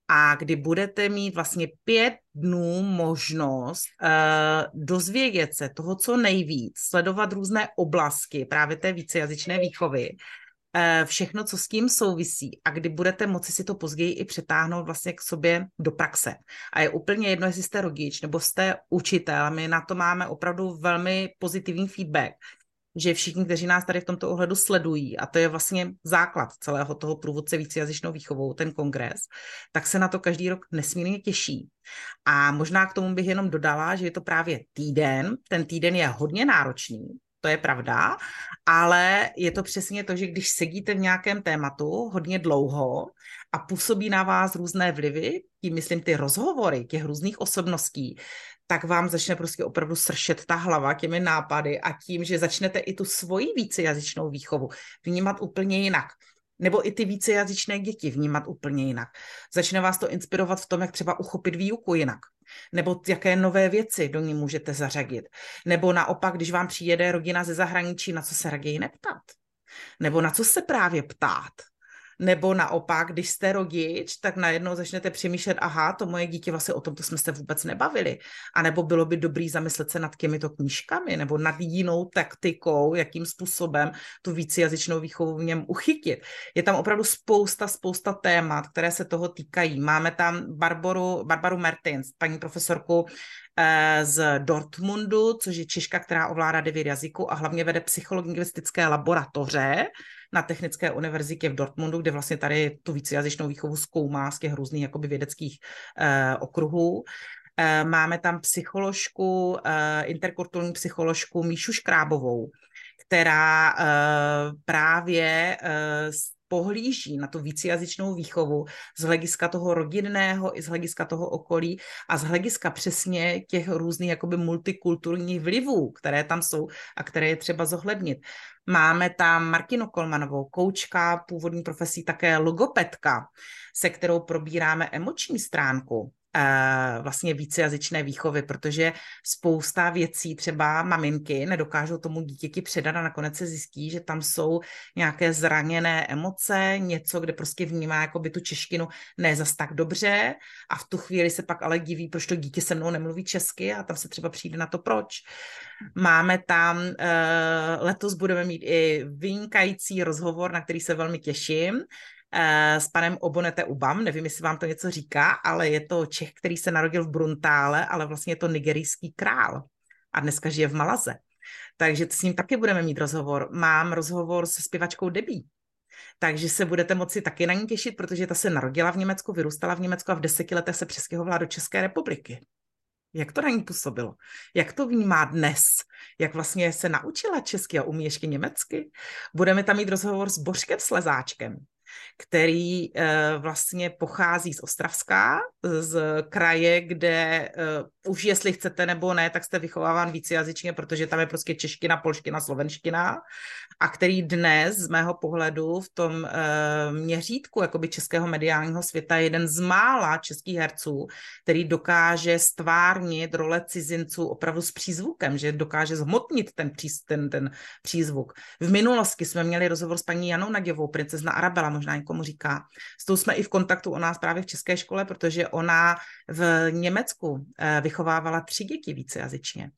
a kdy budete mít vlastně pět dnů možnost uh, dozvědět se toho, co nejvíc, sledovat různé oblasti právě té vícejazyčné výchovy Eh, všechno, co s tím souvisí a kdy budete moci si to později i přetáhnout vlastně k sobě do praxe. A je úplně jedno, jestli jste rodič nebo jste učitel, my na to máme opravdu velmi pozitivní feedback, že všichni, kteří nás tady v tomto ohledu sledují, a to je vlastně základ celého toho průvodce vícejazyčnou výchovou, ten kongres, tak se na to každý rok nesmírně těší. A možná k tomu bych jenom dodala, že je to právě týden, ten týden je hodně náročný, to je pravda, ale je to přesně to, že když sedíte v nějakém tématu hodně dlouho a působí na vás různé vlivy, tím myslím ty rozhovory těch různých osobností, tak vám začne prostě opravdu sršet ta hlava těmi nápady a tím, že začnete i tu svoji vícejazyčnou výchovu vnímat úplně jinak nebo i ty vícejazyčné děti vnímat úplně jinak. Začne vás to inspirovat v tom, jak třeba uchopit výuku jinak, nebo jaké nové věci do ní můžete zařadit. Nebo naopak, když vám přijede rodina ze zahraničí, na co se raději neptat. Nebo na co se právě ptát. Nebo naopak, když jste rodič, tak najednou začnete přemýšlet, aha, to moje dítě vlastně o tomto jsme se vůbec nebavili. A nebo bylo by dobrý zamyslet se nad těmito knížkami nebo nad jinou taktikou, jakým způsobem tu vícejazyčnou výchovu v něm uchytit. Je tam opravdu spousta, spousta témat, které se toho týkají. Máme tam Barbaru, Barbaru Mertins, paní profesorku eh, z Dortmundu, což je Češka, která ovládá devět jazyků a hlavně vede psycholingvistické laboratoře na Technické univerzitě v Dortmundu, kde vlastně tady tu vícejazyčnou výchovu zkoumá z těch různých jakoby vědeckých eh, okruhů. Eh, máme tam psycholožku, eh, interkulturní psycholožku Míšu Škrábovou, která eh, právě eh, pohlíží na tu vícejazyčnou výchovu z hlediska toho rodinného i z hlediska toho okolí a z hlediska přesně těch různých jakoby multikulturních vlivů, které tam jsou a které je třeba zohlednit. Máme tam Martinu Kolmanovou, koučka, původní profesí také logopedka, se kterou probíráme emoční stránku vlastně vícejazyčné výchovy, protože spousta věcí třeba maminky nedokážou tomu dítěti předat a nakonec se zjistí, že tam jsou nějaké zraněné emoce, něco, kde prostě vnímá jako by tu češtinu ne zas tak dobře a v tu chvíli se pak ale diví, proč to dítě se mnou nemluví česky a tam se třeba přijde na to proč. Máme tam, eh, letos budeme mít i vynikající rozhovor, na který se velmi těším, s panem Obonete Ubam, nevím, jestli vám to něco říká, ale je to Čech, který se narodil v Bruntále, ale vlastně je to nigerijský král a dneska žije v Malaze. Takže s ním taky budeme mít rozhovor. Mám rozhovor se zpěvačkou Debí, takže se budete moci taky na ní těšit, protože ta se narodila v Německu, vyrůstala v Německu a v deseti letech se přestěhovala do České republiky. Jak to na ní působilo? Jak to vnímá dnes? Jak vlastně se naučila česky a umí ještě německy? Budeme tam mít rozhovor s Božkem Slezáčkem, který uh, vlastně pochází z Ostravska, z kraje, kde uh, už jestli chcete nebo ne, tak jste vychováván vícejazyčně, protože tam je prostě čeština, polština, slovenština a který dnes z mého pohledu v tom e, měřítku jakoby českého mediálního světa je jeden z mála českých herců, který dokáže stvárnit role cizinců opravdu s přízvukem, že dokáže zhmotnit ten, příz, ten, ten přízvuk. V minulosti jsme měli rozhovor s paní Janou Naděvou, princezna Arabela, možná někomu říká. S tou jsme i v kontaktu o nás právě v české škole, protože ona v Německu e, vychovávala tři děti vícejazyčně.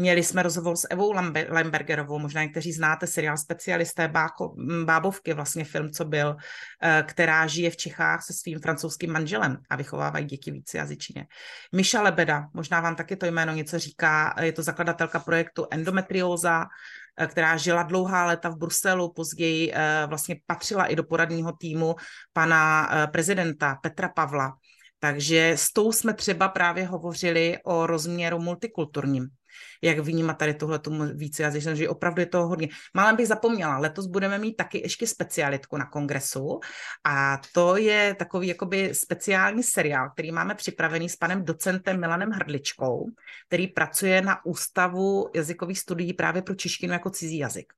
Měli jsme rozhovor s Evou Lembergerovou, možná někteří znáte seriál Specialisté Báko, Bábovky, vlastně film, co byl, eh, která žije v Čechách se svým francouzským manželem a vychovávají děti vícejazyčně. Miša Lebeda, možná vám taky to jméno něco říká, je to zakladatelka projektu Endometrióza, eh, která žila dlouhá léta v Bruselu, později eh, vlastně patřila i do poradního týmu pana prezidenta Petra Pavla. Takže s tou jsme třeba právě hovořili o rozměru multikulturním jak vnímat tady tohle tomu více jazyčnost, že opravdu je to hodně. Málem bych zapomněla, letos budeme mít taky ještě specialitku na kongresu a to je takový jakoby speciální seriál, který máme připravený s panem docentem Milanem Hrdličkou, který pracuje na Ústavu jazykových studií právě pro češtinu jako cizí jazyk.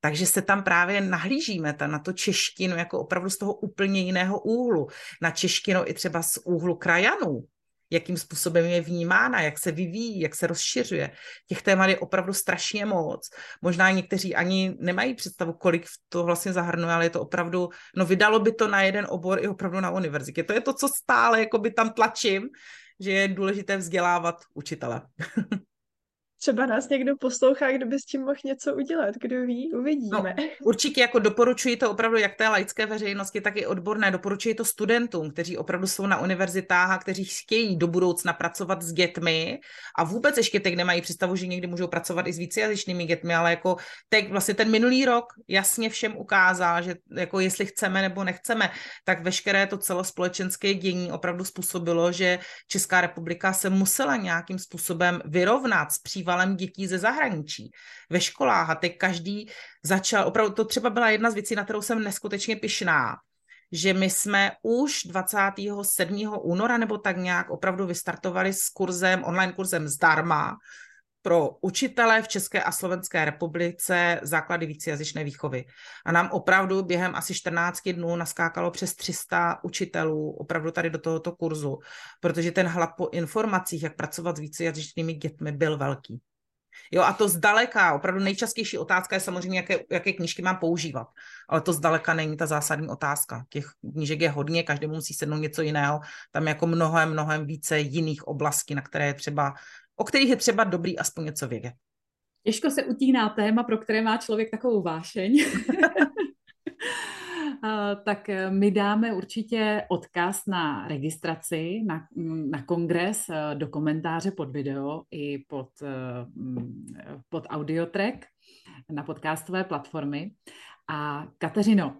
Takže se tam právě nahlížíme ta, na to češtinu jako opravdu z toho úplně jiného úhlu. Na češtinu i třeba z úhlu krajanů, jakým způsobem je vnímána, jak se vyvíjí, jak se rozšiřuje. Těch témat je opravdu strašně moc. Možná někteří ani nemají představu, kolik to vlastně zahrnuje, ale je to opravdu, no vydalo by to na jeden obor i opravdu na univerzitě. To je to, co stále jako by tam tlačím, že je důležité vzdělávat učitele. Třeba nás někdo poslouchá, kdo by s tím mohl něco udělat, kdo ví, uvidíme. No, určitě jako doporučuji to opravdu jak té laické veřejnosti, tak i odborné. Doporučuji to studentům, kteří opravdu jsou na univerzitách a kteří chtějí do budoucna pracovat s dětmi a vůbec ještě teď nemají představu, že někdy můžou pracovat i s vícejazyčnými dětmi, ale jako teď vlastně ten minulý rok jasně všem ukázal, že jako jestli chceme nebo nechceme, tak veškeré to celospolečenské dění opravdu způsobilo, že Česká republika se musela nějakým způsobem vyrovnat s přívalem dětí ze zahraničí ve školách a teď každý začal, opravdu to třeba byla jedna z věcí, na kterou jsem neskutečně pyšná, že my jsme už 27. února nebo tak nějak opravdu vystartovali s kurzem, online kurzem zdarma pro učitele v České a Slovenské republice základy vícejazyčné výchovy. A nám opravdu během asi 14 dnů naskákalo přes 300 učitelů opravdu tady do tohoto kurzu, protože ten hlad po informacích, jak pracovat s vícejazyčnými dětmi, byl velký. Jo, a to zdaleka, opravdu nejčastější otázka je samozřejmě, jaké, jaké knížky mám používat. Ale to zdaleka není ta zásadní otázka. Těch knížek je hodně, každý musí sednout něco jiného. Tam je jako mnohem, mnohem více jiných oblastí, na které je třeba o kterých je třeba dobrý aspoň něco vědět. Těžko se utíná téma, pro které má člověk takovou vášeň. tak eh, my dáme určitě odkaz na registraci, na, na kongres, eh, do komentáře pod video i pod, eh, pod audiotrack na podcastové platformy. A Kateřino,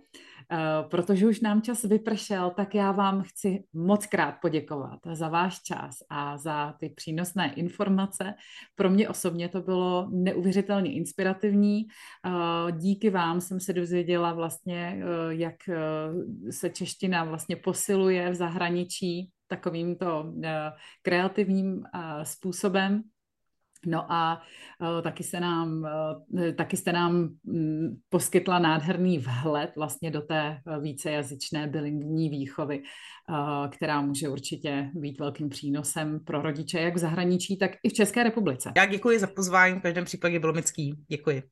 protože už nám čas vypršel, tak já vám chci moc krát poděkovat za váš čas a za ty přínosné informace. Pro mě osobně to bylo neuvěřitelně inspirativní. Eh, díky vám jsem se dozvěděla vlastně, eh, jak se čeština vlastně posiluje v zahraničí takovýmto kreativním způsobem. No a uh, taky, se nám, uh, taky jste nám um, poskytla nádherný vhled vlastně do té uh, vícejazyčné bilingvní výchovy, která může určitě být velkým přínosem pro rodiče jak v zahraničí, tak i v České republice. Já děkuji za pozvání, v každém případě bylo mický. Děkuji.